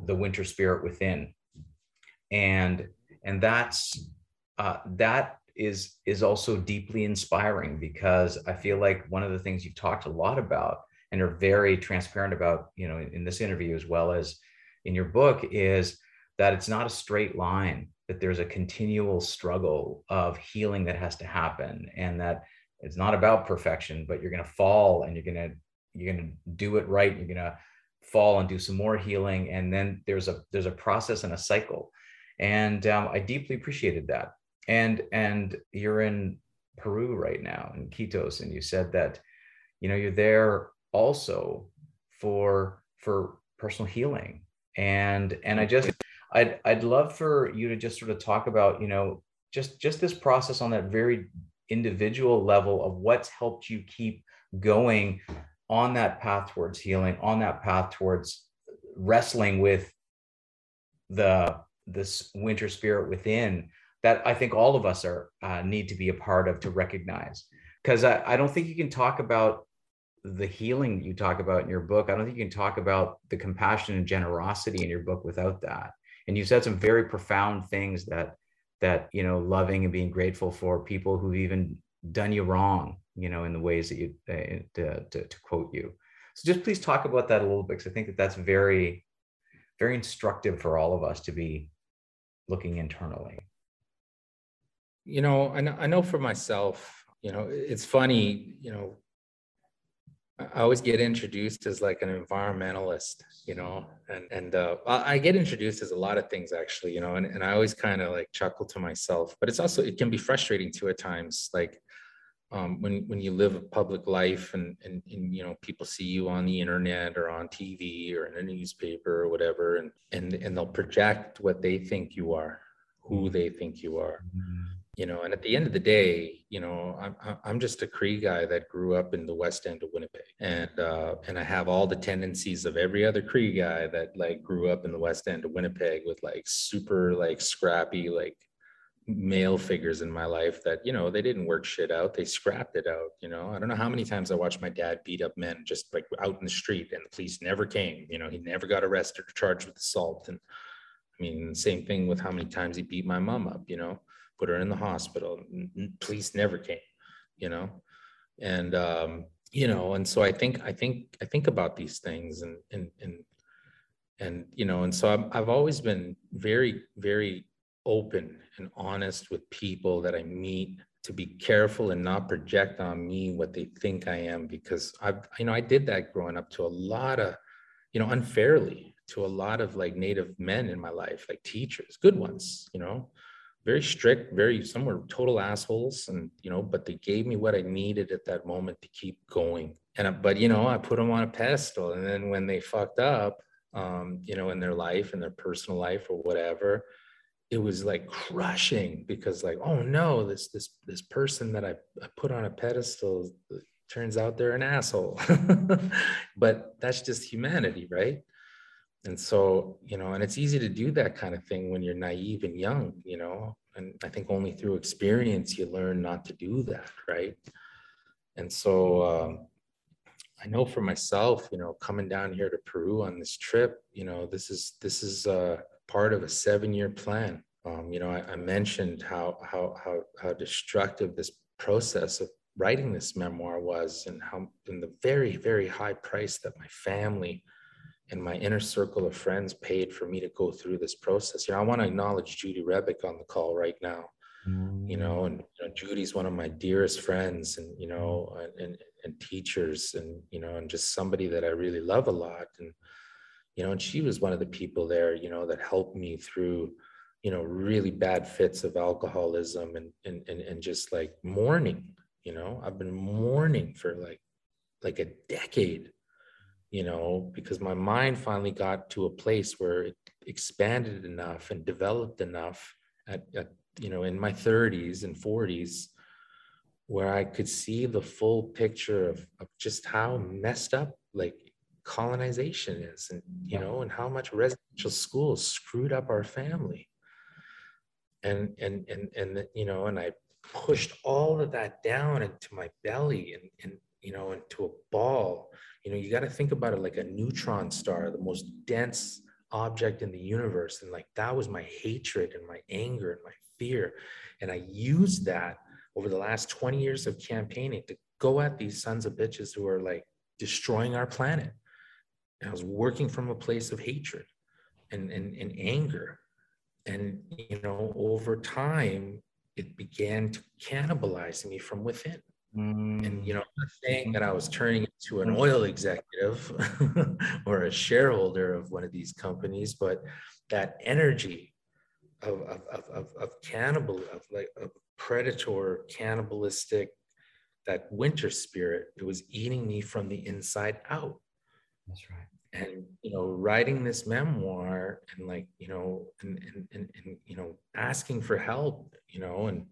the winter spirit within. And and that's uh, that is is also deeply inspiring because I feel like one of the things you've talked a lot about and are very transparent about, you know, in, in this interview as well as in your book is that it's not a straight line that there's a continual struggle of healing that has to happen and that it's not about perfection but you're going to fall and you're going to you're going to do it right. You're going to fall and do some more healing. And then there's a there's a process and a cycle. And um, i deeply appreciated that. And and you're in peru right now in Iquitos and you said that you know you're there also for for personal healing. And and i just i'd i'd love for you to just sort of talk about you know just just this process on that very individual level of what's helped you keep going on that path towards healing on that path towards wrestling with the this winter spirit within that i think all of us are uh, need to be a part of to recognize. Because I, I don't think you can talk about the healing you talk about in your book. I don't think you can talk about the compassion and generosity in your book without that. And you said some very profound things that that you know loving and being grateful for people who've even done you wrong you know in the ways that you uh, to, to, to, quote you. So just please talk about that a little bit because i think that that's very very instructive for all of us to be looking internally. You know i know, I know for myself you know it's funny you know I always get introduced as like an environmentalist, you know, and and uh, I get introduced as a lot of things actually, you know, and, and I always kind of like chuckle to myself. But it's also it can be frustrating too at times, like um, when when you live a public life and, and and you know people see you on the internet or on TV or in a newspaper or whatever, and and and they'll project what they think you are, who they think you are. Mm-hmm you know and at the end of the day you know i'm i'm just a cree guy that grew up in the west end of winnipeg. And uh and i have all the tendencies of every other cree guy that like grew up in the west end of winnipeg with like super like scrappy like male figures in my life that you know they didn't work shit out. They scrapped it out you know? I don't know how many times i watched my dad beat up men just like out in the street and the police never came you know? He never got arrested or charged with assault. And i mean same thing with how many times he beat my mom up you know put her in the hospital. Police never came, you know, and um, you know, and so I think I think I think about these things, and and and and you know, and so i I've always been very very open and honest with people that I meet to be careful and not project on me what they think I am because I've you know I did that growing up to a lot of you know unfairly to a lot of like native men in my life like teachers good ones you know very strict, very some were total assholes, and you know, but they gave me what I needed at that moment to keep going. And but you know, I put them on a pedestal, and then when they fucked up, um, you know, in their life, in their personal life or whatever, it was like crushing because like, oh no, this this this person that I, I put on a pedestal turns out they're an asshole. *laughs* but that's just humanity, right? And so you know and it's easy to do that kind of thing when you're naive and young you know and i think only through experience you learn not to do that right? And so um, i know for myself you know coming down here to peru on this trip you know this is this is uh, part of a seven year plan. Um, you know I, I mentioned how how how how destructive this process of writing this memoir was and how in the very very high price that my family and my inner circle of friends paid for me to go through this process. You know, I want to acknowledge Judy Rebick on the call right now. Mm. You know, and you know, Judy's one of my dearest friends, and you know, and, and and teachers, and you know, and just somebody that I really love a lot. And you know, and she was one of the people there, you know, that helped me through, you know, really bad fits of alcoholism and and and, and just like mourning. You know, I've been mourning for like like a decade you know, because my mind finally got to a place where it expanded enough and developed enough at, at you know, in my 30s and 40s, where I could see the full picture of, of just how messed up like colonization is and you know and how much residential schools screwed up our family. And and and and you know and i pushed all of that down into my belly and and you know into a ball you know you got to think about it like a neutron star the most dense object in the universe. And like that was my hatred and my anger and my fear. And i used that over the last 20 years of campaigning to go at these sons of bitches who are like destroying our planet. And i was working from a place of hatred and, and, and anger. And you know over time it began to cannibalize me from within mm. and you know I'm not saying that i was turning into an oil executive *laughs* or a shareholder of one of these companies but that energy of of of, of, of cannibal of like a predator cannibalistic that winter spirit it was eating me from the inside out. That's right. And you know writing this memoir and like you know and, and and, and you know asking for help you know and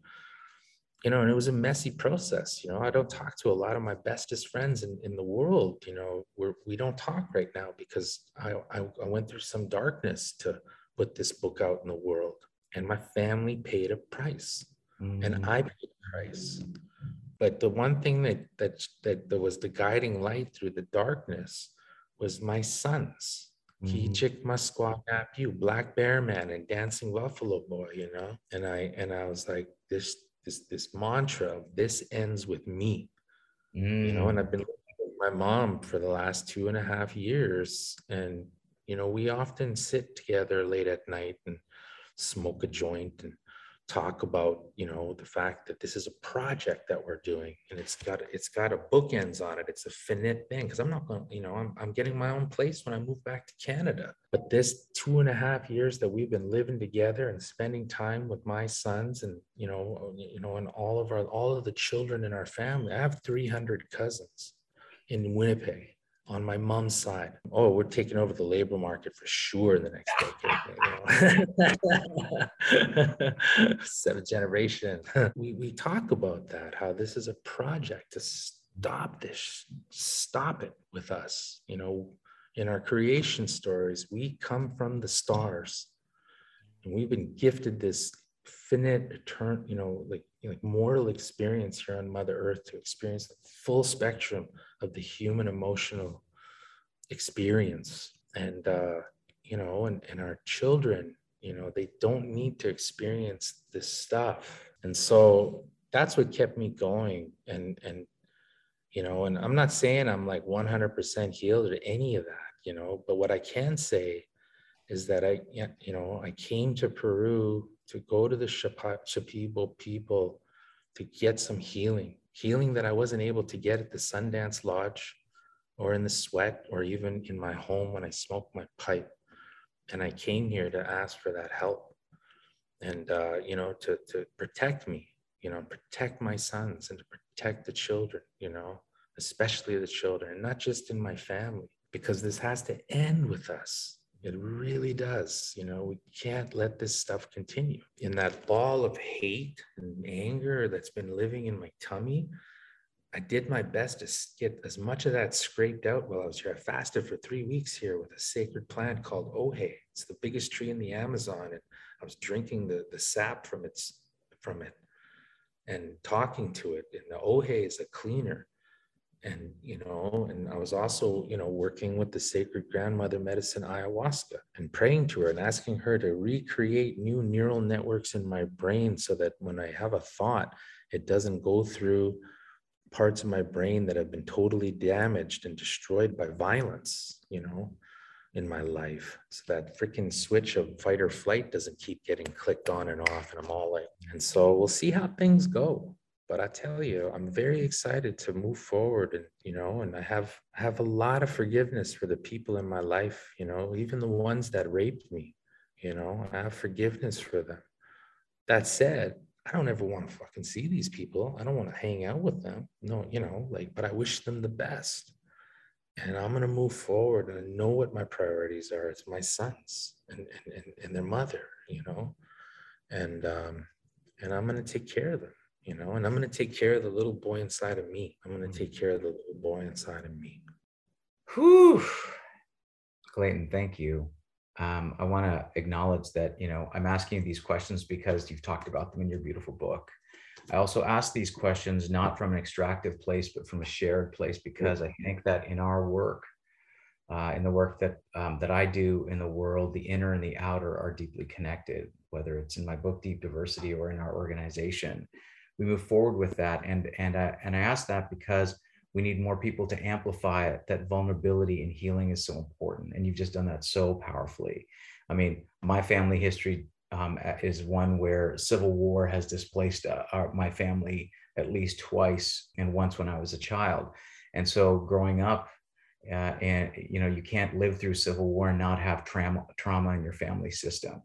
you know and it was a messy process you know i don't talk to a lot of my bestest friends in, in the world you know we're we don't talk right now because I, I i went through some darkness to put this book out in the world and my family paid a price mm. and i paid a price but the one thing that that that, was the guiding light through the darkness was my sons. Mm-hmm. Kijik Musquapapu, Black Bear Man, and Dancing Buffalo Boy, you know? And I and I was like, this this this mantra this ends with me. Mm. You know, and I've been with my mom for the last two and a half years. And, you know, we often sit together late at night and smoke a joint and talk about you know the fact that this is a project that we're doing and it's got it's got a bookends on it. It's a finite thing because i'm not going you know I'm, I'm getting my own place when i move back to canada. But this two and a half years that we've been living together and spending time with my sons and you know you know and all of our all of the children in our family i have 300 cousins in winnipeg on my mom's side. Oh, we're taking over the labor market for sure in the next decade. You know? *laughs* Seventh generation. we, we talk about that, how this is a project to stop this, stop it with us. You know, in our creation stories, we come from the stars and we've been gifted this finite, eternal, you know, like, like mortal experience here on Mother Earth to experience the full spectrum of the human emotional experience. And uh, you know and, and our children you know they don't need to experience this stuff. And so that's what kept me going. And and you know and i'm not saying i'm like 100% healed or any of that you know but what i can say is that i you know i came to peru to go to the shipibo people to get some healing healing that i wasn't able to get at the sundance lodge or in the sweat or even in my home when I smoked my pipe. And I came here to ask for that help and, uh, you know, to, to protect me, you know, protect my sons and to protect the children, you know, especially the children, not just in my family, because this has to end with us. It really does. You know, we can't let this stuff continue. In that ball of hate and anger that's been living in my tummy, I did my best to get as much of that scraped out while I was here. I fasted for three weeks here with a sacred plant called ojé. It's the biggest tree in the Amazon, and I was drinking the, the sap from its from it and talking to it. And the ojé is a cleaner, and you know, and I was also you know working with the sacred grandmother medicine ayahuasca and praying to her and asking her to recreate new neural networks in my brain so that when I have a thought, it doesn't go through parts of my brain that have been totally damaged and destroyed by violence, you know, in my life. So that freaking switch of fight or flight doesn't keep getting clicked on and off. And I'm all like, and so we'll see how things go. But I tell you, I'm very excited to move forward and, you know, and I have have a lot of forgiveness for the people in my life, you know, even the ones that raped me, you know, I have forgiveness for them. That said, I don't ever want to fucking see these people. I don't want to hang out with them. No, you know, like, but I wish them the best. And I'm going to move forward and I know what my priorities are. It's my sons and, and, and their mother, you know, and, um, and I'm going to take care of them, you know, and I'm going to take care of the little boy inside of me. I'm going to take care of the little boy inside of me. Whew. Clayton, thank you um, I want to acknowledge that you know I'm asking these questions because you've talked about them in your beautiful book. I also ask these questions not from an extractive place, but from a shared place because I think that in our work, uh, in the work that um, that I do in the world, the inner and the outer are deeply connected. Whether it's in my book Deep Diversity or in our organization, we move forward with that. And and I, and I ask that because we need more people to amplify it that vulnerability and healing is so important and you've just done that so powerfully i mean my family history um, is one where civil war has displaced uh, our, my family at least twice, and once when I was a child. And so, growing up, uh, and you know, you can't live through civil war and not have trauma trauma in your family system.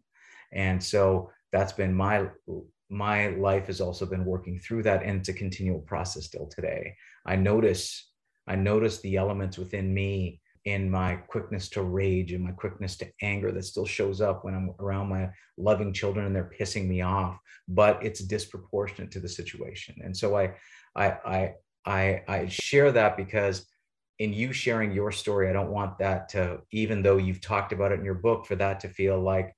And so, that's been my my life has also been working through that, and it's a continual process still today. I notice I notice the elements within me in my quickness to rage and my quickness to anger that still shows up when I'm around my loving children and they're pissing me off, but it's disproportionate to the situation. And so I, I, I, I, I share that because in you sharing your story, I don't want that to, even though you've talked about it in your book, for that to feel like,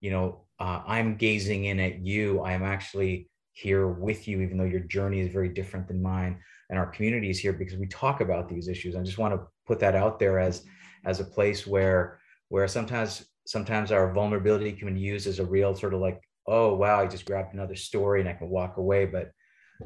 you know, uh, I'm gazing in at you. I am actually here with you, even though your journey is very different than mine and our community is here because we talk about these issues. I just want to put that out there as as a place where where sometimes sometimes our vulnerability can be used as a real sort of like, oh wow, I just grabbed another story and I can walk away. But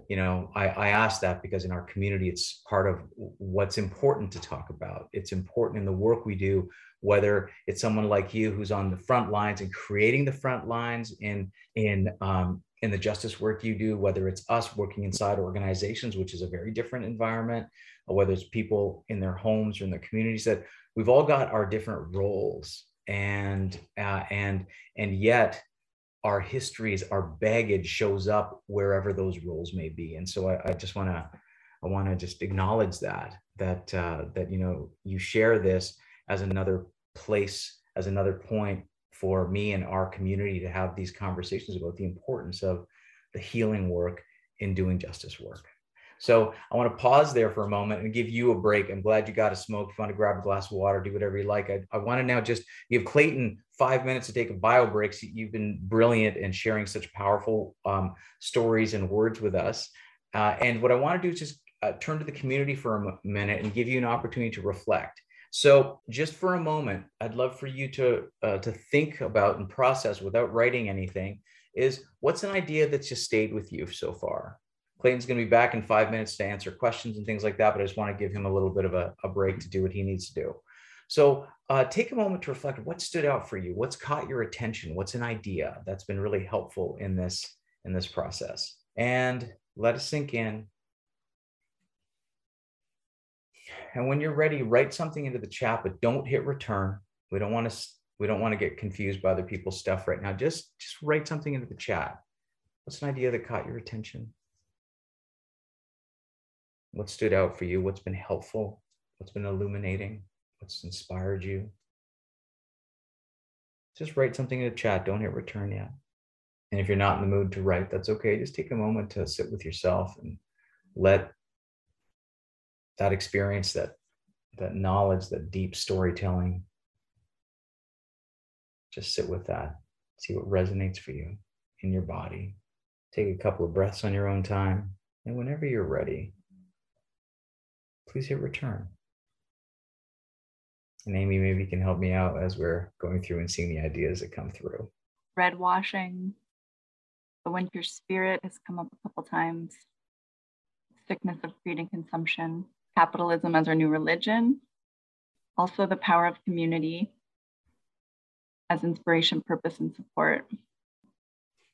you know, I, I ask that because in our community, it's part of what's important to talk about. It's important in the work we do, whether it's someone like you who's on the front lines and creating the front lines in in um, in the justice work you do, whether it's us working inside organizations, which is a very different environment, or whether it's people in their homes or in their communities, that we've all got our different roles, and uh, and and yet our histories, our baggage shows up wherever those roles may be. And so I, I just want to I want to just acknowledge that that uh, that you know you share this as another place as another point for me and our community to have these conversations about the importance of the healing work in doing justice work. So I want to pause there for a moment and give you a break. I'm glad you got a smoke. If you want to grab a glass of water, do whatever you like. I, I want to now just give Clayton five minutes to take a bio break. You've been brilliant in sharing such powerful um, stories and words with us. Uh, and what I want to do is just uh, turn to the community for a minute and give you an opportunity to reflect. So, just for a moment, I'd love for you to uh, to think about and process without writing anything. Is what's an idea that's just stayed with you so far? Clayton's going to be back in five minutes to answer questions and things like that, but I just want to give him a little bit of a, a break to do what he needs to do. So, uh, take a moment to reflect. What stood out for you? What's caught your attention? What's an idea that's been really helpful in this in this process? And let it sink in And when you're ready, write something into the chat, but don't hit return. We don't want to we don't want to get confused by other people's stuff right now. Just just write something into the chat. What's an idea that caught your attention? What stood out for you? What's been helpful? What's been illuminating? What's inspired you? Just write something in the chat. Don't hit return yet. And if you're not in the mood to write, that's okay. Just take a moment to sit with yourself and let that experience, that that knowledge, that deep storytelling. Just sit with that. See what resonates for you in your body. Take a couple of breaths on your own time. And whenever you're ready, please hit return. And Amy, maybe you can help me out as we're going through and seeing the ideas that come through. Red washing. The winter spirit has come up a couple times. Sickness of greed and consumption capitalism as our new religion, also the power of community as inspiration, purpose, and support.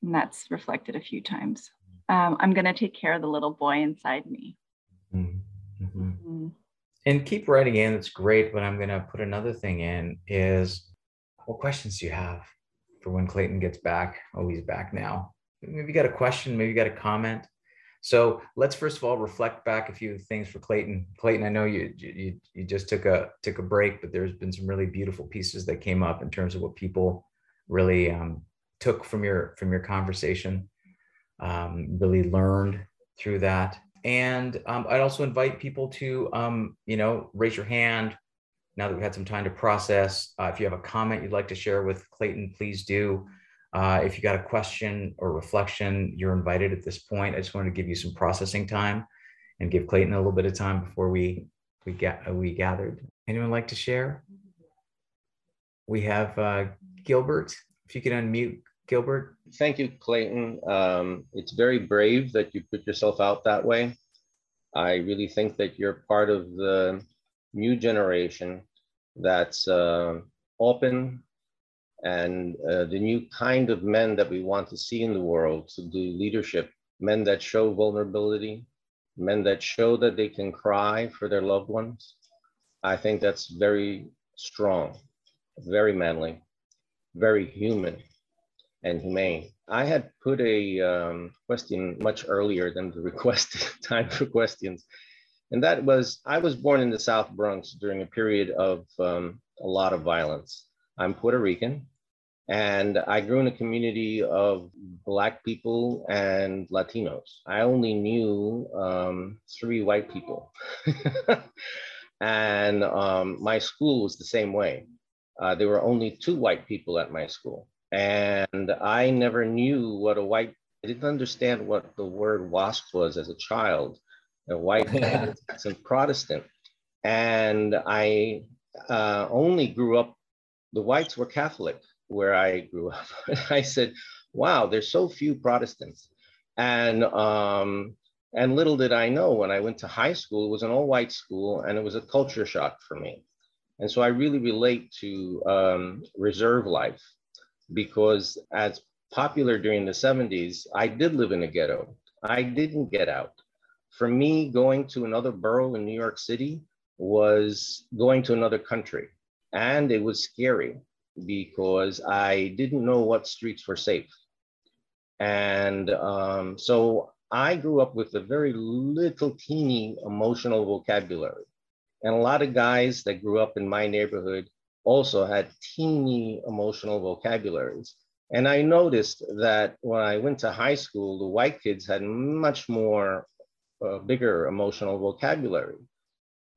And that's reflected a few times. Um, I'm going to take care of the little boy inside me. Mm-hmm. Mm-hmm. And keep writing in. It's great. But I'm going to put another thing in is what questions do you have for when Clayton gets back? Oh, he's back now. Maybe you got a question, maybe you got a comment. So let's first of all reflect back a few things for Clayton. Clayton, I know you you you just took a took a break, but there's been some really beautiful pieces that came up in terms of what people really um, took from your from your conversation, um, really learned through that. And um, I'd also invite people to um, you know raise your hand now that we've had some time to process. Uh, if you have a comment you'd like to share with Clayton, please do. Uh, if you got a question or reflection, you're invited at this point. I just wanted to give you some processing time and give Clayton a little bit of time before we we get uh, we gathered. Anyone like to share? We have uh, Gilbert. If you could unmute Gilbert. Thank you, Clayton. Um, it's very brave that you put yourself out that way. I really think that you're part of the new generation that's uh, open and uh, the new kind of men that we want to see in the world to do leadership, men that show vulnerability, men that show that they can cry for their loved ones. I think that's very strong, very manly, very human and humane. I had put a um, question much earlier than the *laughs* request time for questions. And that was, I was born in the South Bronx during a period of um, a lot of violence. I'm Puerto Rican and I grew in a community of Black people and Latinos. I only knew um, three white people. *laughs* and um, my school was the same way. Uh, there were only two white people at my school. And I never knew what a white, I didn't understand what the word WASP was as a child, a white *laughs* and Protestant. And I uh, only grew up, the whites were Catholic where I grew up. *laughs* I said, wow, there's so few Protestants. And, um, and little did I know when I went to high school, it was an all white school and it was a culture shock for me. And so I really relate to um, reserve life because as popular during the 70s, I did live in a ghetto. I didn't get out. For me, going to another borough in New York City was going to another country. And it was scary because I didn't know what streets were safe. And um, so I grew up with a very little teeny emotional vocabulary. And a lot of guys that grew up in my neighborhood also had teeny emotional vocabularies. And I noticed that when I went to high school, the white kids had much more uh, bigger emotional vocabulary.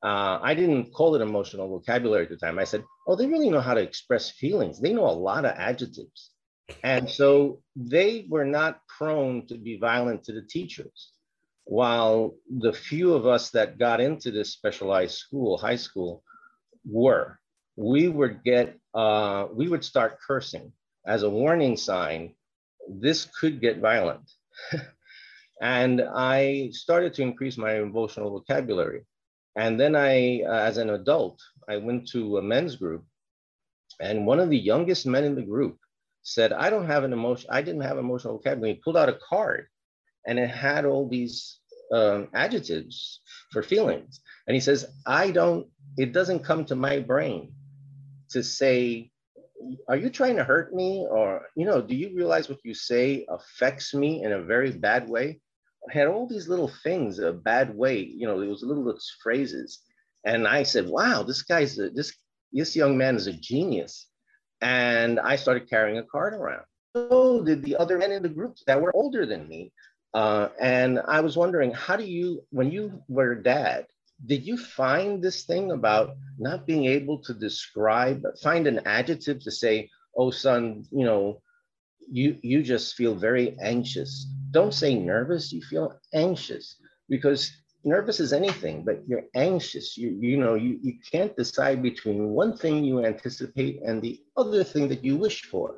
Uh, I didn't call it emotional vocabulary at the time. I said, oh, they really know how to express feelings. They know a lot of adjectives. And so they were not prone to be violent to the teachers. While the few of us that got into this specialized school, high school, were we would get, uh, we would start cursing as a warning sign, this could get violent. *laughs* and I started to increase my emotional vocabulary. And then I, uh, as an adult, I went to a men's group and one of the youngest men in the group said, I don't have an emotion, I didn't have emotional vocabulary. He pulled out a card and it had all these um, adjectives for feelings. And he says, I don't, it doesn't come to my brain to say, are you trying to hurt me? Or, you know, do you realize what you say affects me in a very bad way? I had all these little things, a bad way, you know, it was little phrases. And I said, wow, this guy's, a, this, this young man is a genius. And I started carrying a card around. So did the other men in the group that were older than me. Uh, and I was wondering, how do you, when you were dad, did you find this thing about not being able to describe, find an adjective to say, oh, son, you know, you, you just feel very anxious. Don't say nervous, you feel anxious because nervous is anything, but you're anxious. You, you know, you, you can't decide between one thing you anticipate and the other thing that you wish for.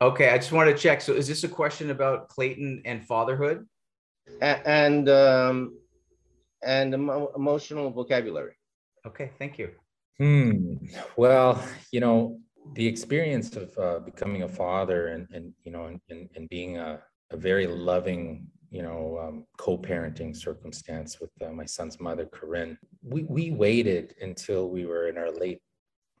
Okay, I just want to check. So is this a question about Clayton and fatherhood? A- and um, and emo- emotional vocabulary. Okay, thank you. Hmm. Well, you know, the experience of uh, becoming a father and, and you know, and, and, and being a, a very loving, you know, um, co-parenting circumstance with uh, my son's mother, Corinne, we, we waited until we were in our late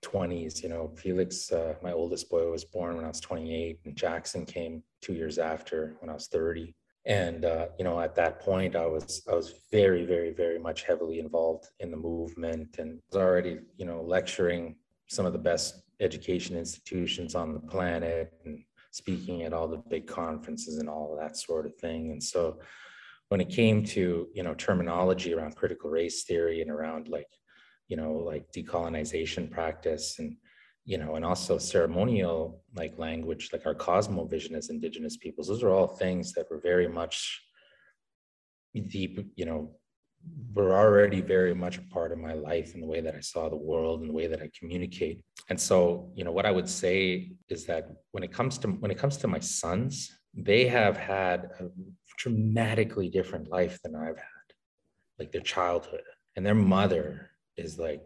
20s. You know, Felix, uh, my oldest boy, was born when I was 28, and Jackson came two years after when I was 30 and uh, you know at that point i was i was very very very much heavily involved in the movement and was already you know lecturing some of the best education institutions on the planet and speaking at all the big conferences and all of that sort of thing. And so when it came to you know terminology around critical race theory and around like you know like decolonization practice and you know, and also ceremonial like language, like our cosmovision as indigenous peoples. Those are all things that were very much deep, you know, were already very much a part of my life and the way that I saw the world and the way that I communicate. And so, you know, what I would say is that when it comes to when it comes to my sons, they have had a dramatically different life than I've had, like their childhood. And their mother is like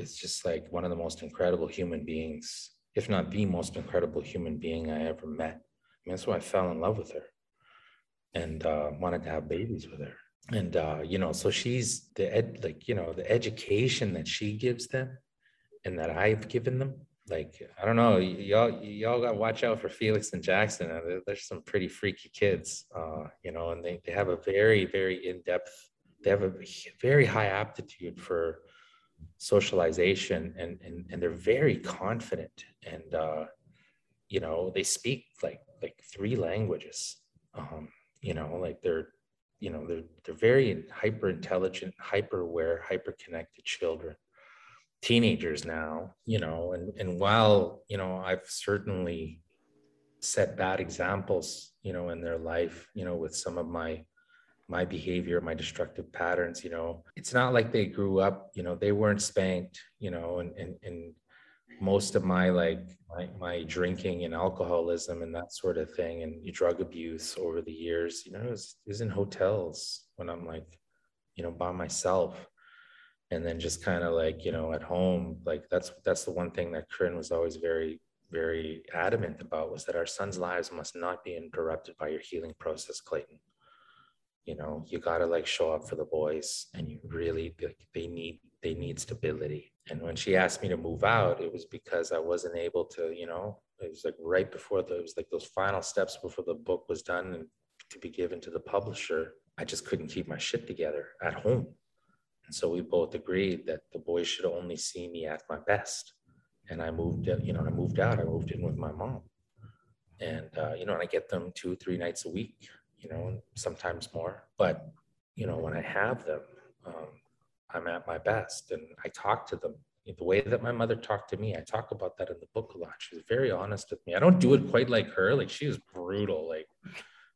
is just like one of the most incredible human beings if not the most incredible human being I ever met. I mean, that's why I fell in love with her and uh, wanted to have babies with her. And uh, you know, so she's the ed, like you know, the education that she gives them, and that I've given them. Like I don't know, y'all y'all got to watch out for Felix and Jackson. They're some pretty freaky kids, uh, you know, and they they have a very very in depth. They have a very high aptitude for socialization, and and and they're very confident, and uh, you know, they speak like like three languages. Um, you know, like they're you know they're they're very hyper intelligent hyper aware hyper connected children teenagers now you know and and while you know i've certainly set bad examples you know in their life you know with some of my my behavior my destructive patterns you know? It's not like they grew up you know they weren't spanked you know and and, and most of my like my, my drinking and alcoholism and that sort of thing and drug abuse over the years you know is was in hotels when i'm like you know by myself. And then just kind of like you know at home like that's that's the one thing that Corinne was always very very adamant about was that our sons lives must not be interrupted by your healing process clayton you know you got to like show up for the boys and you really like they need they need stability. And when she asked me to move out it was because i wasn't able to you know it was like right before the, it was like those final steps before the book was done and to be given to the publisher i just couldn't keep my shit together at home. And so we both agreed that the boys should only see me at my best. And i moved you know i moved out. I moved in with my mom. And uh, you know and i get them two three nights a week you know sometimes more but you know when i have them um, I'm at my best. And I talk to them the way that my mother talked to me. I talk about that in the book a lot. She's very honest with me. I don't do it quite like her. Like she was brutal. Like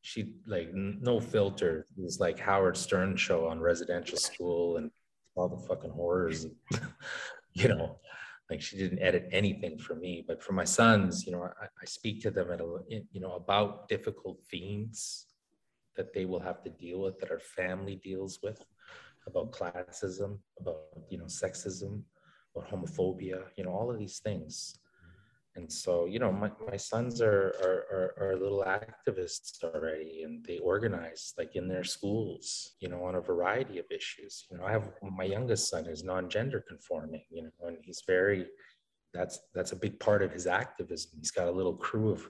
she like no filter. It was like Howard Stern show on residential school and all the fucking horrors. *laughs* you know, like she didn't edit anything for me. But for my sons, you know, I, I speak to them at a you know about difficult themes that they will have to deal with that our family deals with about classism, about you know sexism, about homophobia, you know all of these things. And so, you know, my, my sons are, are, are, are little activists already, and they organize like in their schools, you know, on a variety of issues. You know, I have my youngest son is non-gender conforming, you know, and he's very, that's that's a big part of his activism. He's got a little crew of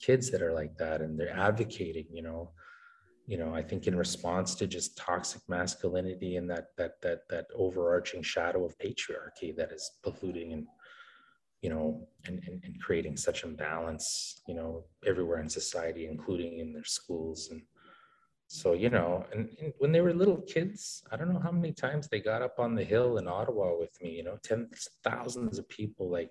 kids that are like that, and they're advocating, you know, you know i think in response to just toxic masculinity and that that that that overarching shadow of patriarchy that is polluting and you know and, and, and creating such imbalance you know everywhere in society including in their schools. And so you know and, and, when they were little kids i don't know how many times they got up on the hill in ottawa with me you know tens thousands of people like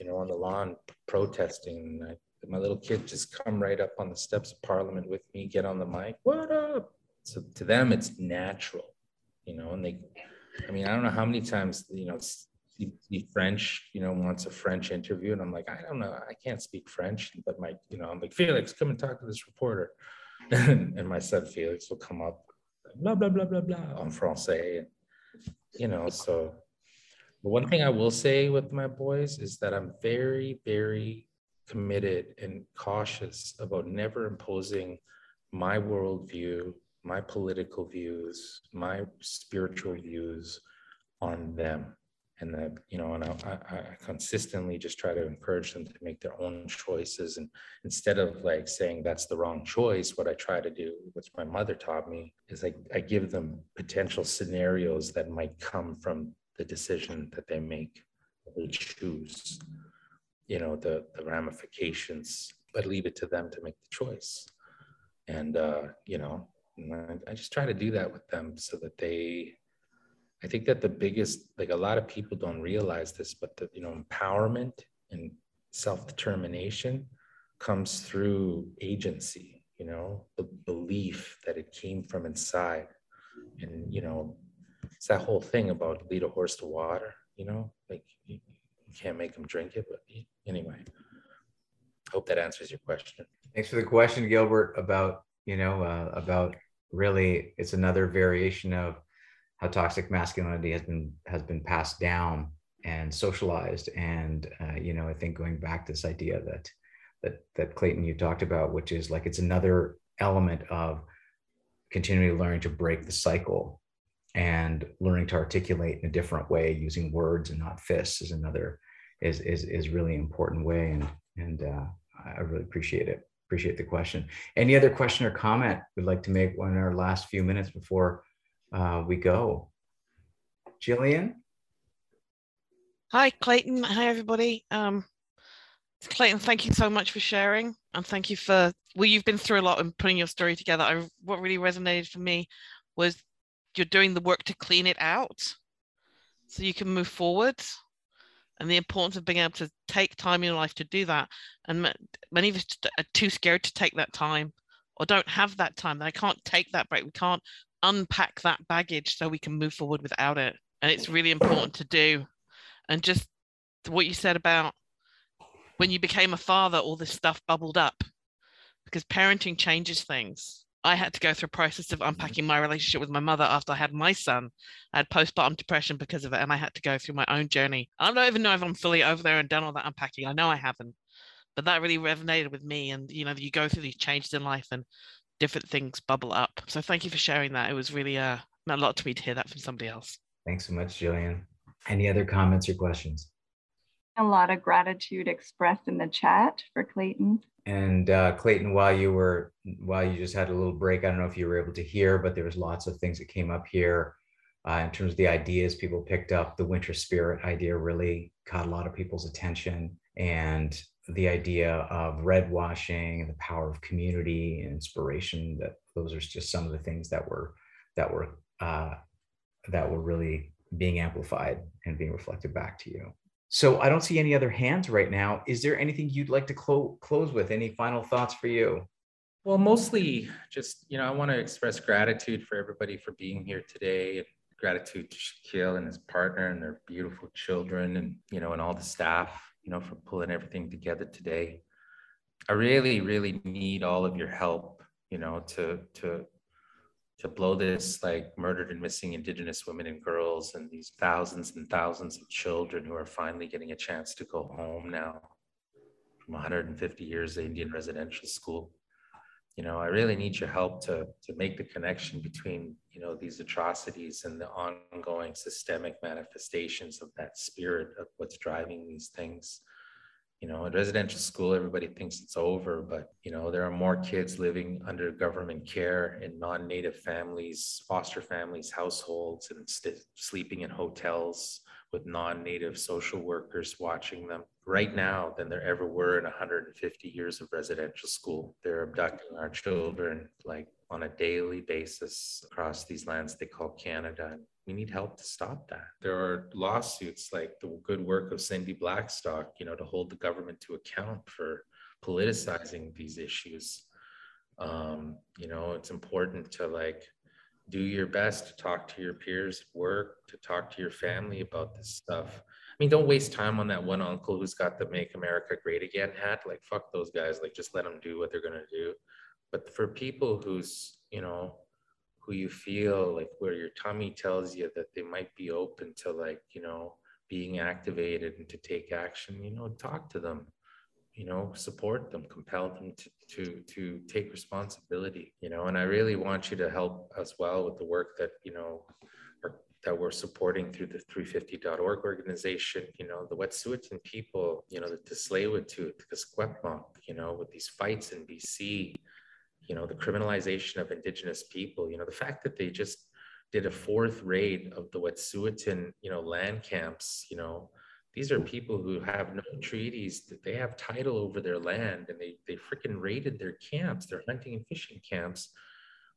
you know on the lawn protesting my little kid just come right up on the steps of Parliament with me, get on the mic, what up? So to them, it's natural, you know. And they, I mean, I don't know how many times, you know, the French, you know, wants a French interview, and I'm like, I don't know, I can't speak French, but my, you know, I'm like, Felix, come and talk to this reporter, *laughs* and my son Felix will come up, blah blah blah blah blah, en français, and, you know, so. The one thing I will say with my boys is that I'm very, very committed and cautious about never imposing my worldview, my political views, my spiritual views on them. And that, you know, and I, I, consistently just try to encourage them to make their own choices. And instead of like saying that's the wrong choice, what I try to do, which my mother taught me, is like I give them potential scenarios that might come from the decision that they make, they choose you know the the ramifications but leave it to them to make the choice. And uh you know I, just try to do that with them so that they i think that the biggest like a lot of people don't realize this but the you know empowerment and self-determination comes through agency you know the belief that it came from inside. And you know it's that whole thing about lead a horse to water you know like you, can't make them drink it but anyway, hope that answers your question. Thanks for the question, Gilbert, about, you know, uh, about really it's another variation of how toxic masculinity has been has been passed down and socialized. And uh, you know, I think going back to this idea that that that Clayton you talked about, which is like it's another element of continually learning to break the cycle and learning to articulate in a different way using words and not fists is another is is is really important way and and uh, I really appreciate it appreciate the question. Any other question or comment we'd like to make in our last few minutes before uh, we go? Jillian? Hi Clayton. Hi everybody. Um, Clayton thank you so much for sharing and thank you for well you've been through a lot and putting your story together. I, what really resonated for me was you're doing the work to clean it out so you can move forward. And the importance of being able to take time in your life to do that. And many of us are too scared to take that time or don't have that time. They can't take that break. We can't unpack that baggage so we can move forward without it. And it's really important to do. And just what you said about when you became a father all this stuff bubbled up because parenting changes things I had to go through a process of unpacking my relationship with my mother after I had my son. I had postpartum depression because of it, and I had to go through my own journey. I don't even know if I'm fully over there and done all that unpacking. I know I haven't, but that really resonated with me. And you know, you go through these changes in life, and different things bubble up. So thank you for sharing that. It was really uh, a lot to me to hear that from somebody else. Thanks so much, Jillian. Any other comments or questions? A lot of gratitude expressed in the chat for Clayton. And uh, Clayton, while you were while you just had a little break, I don't know if you were able to hear, but there was lots of things that came up here uh, in terms of the ideas people picked up. The winter spirit idea really caught a lot of people's attention, and the idea of red washing and the power of community and inspiration. That those are just some of the things that were that were uh, that were really being amplified and being reflected back to you. So I don't see any other hands right now. Is there anything you'd like to clo- close with? Any final thoughts for you? Well, mostly just, you know, I want to express gratitude for everybody for being here today and gratitude to Shaquille and his partner and their beautiful children and, you know, and all the staff, you know, for pulling everything together today. I really, really need all of your help, you know, to, to, to blow this like murdered and missing indigenous women and girls and these thousands and thousands of children who are finally getting a chance to go home now from 150 years of indian residential school. You know i really need your help to to make the connection between you know these atrocities and the ongoing systemic manifestations of that spirit of what's driving these things you know, in residential school, everybody thinks it's over, but you know, there are more kids living under government care in non-native families, foster families, households, and st- sleeping in hotels with non-native social workers watching them right now than there ever were in 150 years of residential school. They're abducting our children like on a daily basis across these lands they call Canada. And we need help to stop that. There are lawsuits like the good work of Cindy Blackstock, you know, to hold the government to account for politicizing these issues. Um, you know, it's important to like do your best to talk to your peers at work, to talk to your family about this stuff. I mean, don't waste time on that one uncle who's got the Make America Great Again hat. Like, fuck those guys. Like, just let them do what they're going to do. But for people who's, you know, who you feel like where your tummy tells you that they might be open to like you know being activated and to take action you know talk to them you know support them compel them to to to take responsibility you know and i really want you to help as well with the work that you know that we're supporting through the 350.org organization you know the wet'suwet'en people you know the Tsleil-Waututh, the Secwepemc, you know with these fights in bc you know, the criminalization of indigenous people, you know, the fact that they just did a fourth raid of the Wet'suwet'en, you know, land camps, you know, these are people who have no treaties that they have title over their land and they, they freaking raided their camps, their hunting and fishing camps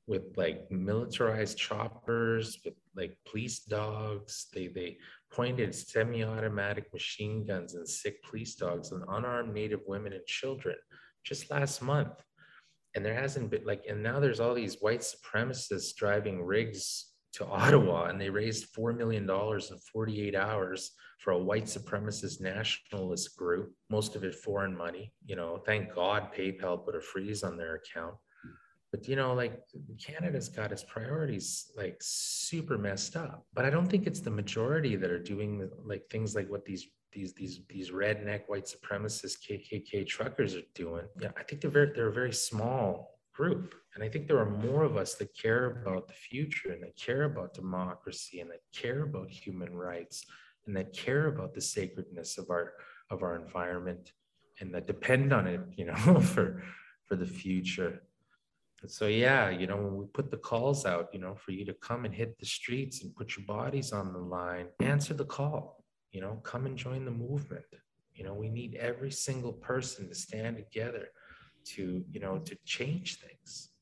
with like militarized choppers, with like police dogs. They, they pointed semi-automatic machine guns and sick police dogs on unarmed native women and children just last month and there hasn't been like and now there's all these white supremacists driving rigs to ottawa and they raised $4 million in 48 hours for a white supremacist nationalist group most of it foreign money you know thank god paypal put a freeze on their account But you know, like Canada's got its priorities like super messed up. But I don't think it's the majority that are doing like things like what these these these these redneck white supremacist KKK truckers are doing. Yeah, I think they're very they're a very small group, and I think there are more of us that care about the future and that care about democracy and that care about human rights and that care about the sacredness of our of our environment and that depend on it, you know, *laughs* for for the future. So yeah you know when we put the calls out you know for you to come and hit the streets and put your bodies on the line answer the call you know come and join the movement. You know we need every single person to stand together to you know to change things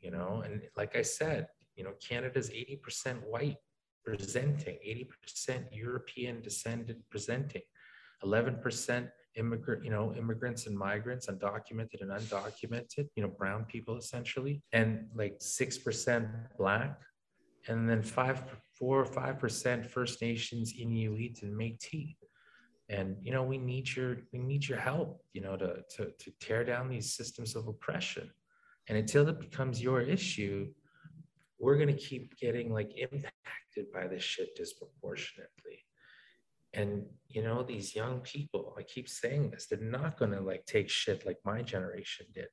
you know? And like i said you know canada's 80% white presenting 80% european descended presenting 11% immigrant, you know, immigrants and migrants, undocumented and undocumented, you know, brown people essentially, and like six percent black, and then five, four or five percent First Nations, Inuit, and Métis. And you know, we need your we need your help, you know, to to to tear down these systems of oppression. And until it becomes your issue, we're gonna keep getting like impacted by this shit disproportionately and you know these young people i keep saying this they're not to like take shit like my generation did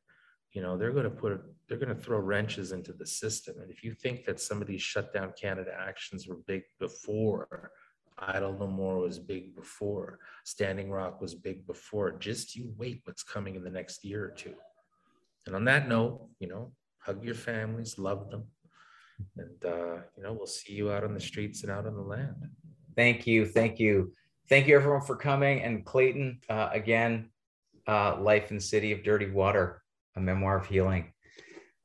you know they're going to put they're going to throw wrenches into the system and if you think that some of these shutdown canada actions were big before idle no more was big before standing rock was big before just you wait what's coming in the next year or two and on that note you know hug your families love them and uh, you know we'll see you out on the streets and out on the land Thank you. Thank you. Thank you, everyone, for coming. And Clayton, uh, again, uh, Life in City of Dirty Water, a memoir of healing.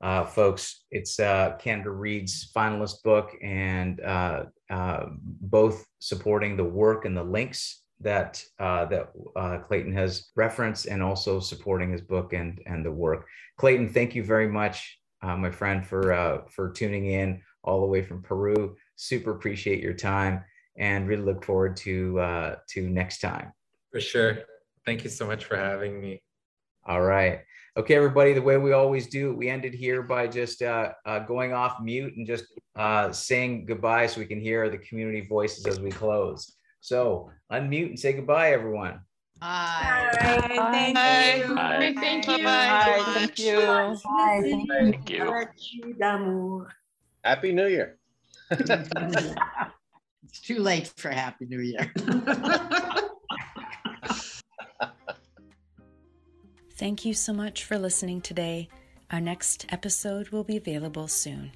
Uh, folks, it's uh, Canada Reads finalist book, and uh, uh, both supporting the work and the links that uh, that uh, Clayton has referenced, and also supporting his book and and the work. Clayton, thank you very much, uh, my friend, for uh, for tuning in all the way from Peru. Super appreciate your time and really look forward to uh, to next time. For sure. Thank you so much for having me. All right. Okay, everybody, the way we always do, we ended here by just uh, uh, going off mute and just uh, saying goodbye so we can hear the community voices as we close. So unmute and say goodbye, everyone. Bye. Bye. Thank you. Bye. Thank you. Bye. Thank you. Bye. Thank you. d'amour. Happy New Year. *laughs* It's too late for Happy New Year. *laughs* Thank you so much for listening today. Our next episode will be available soon.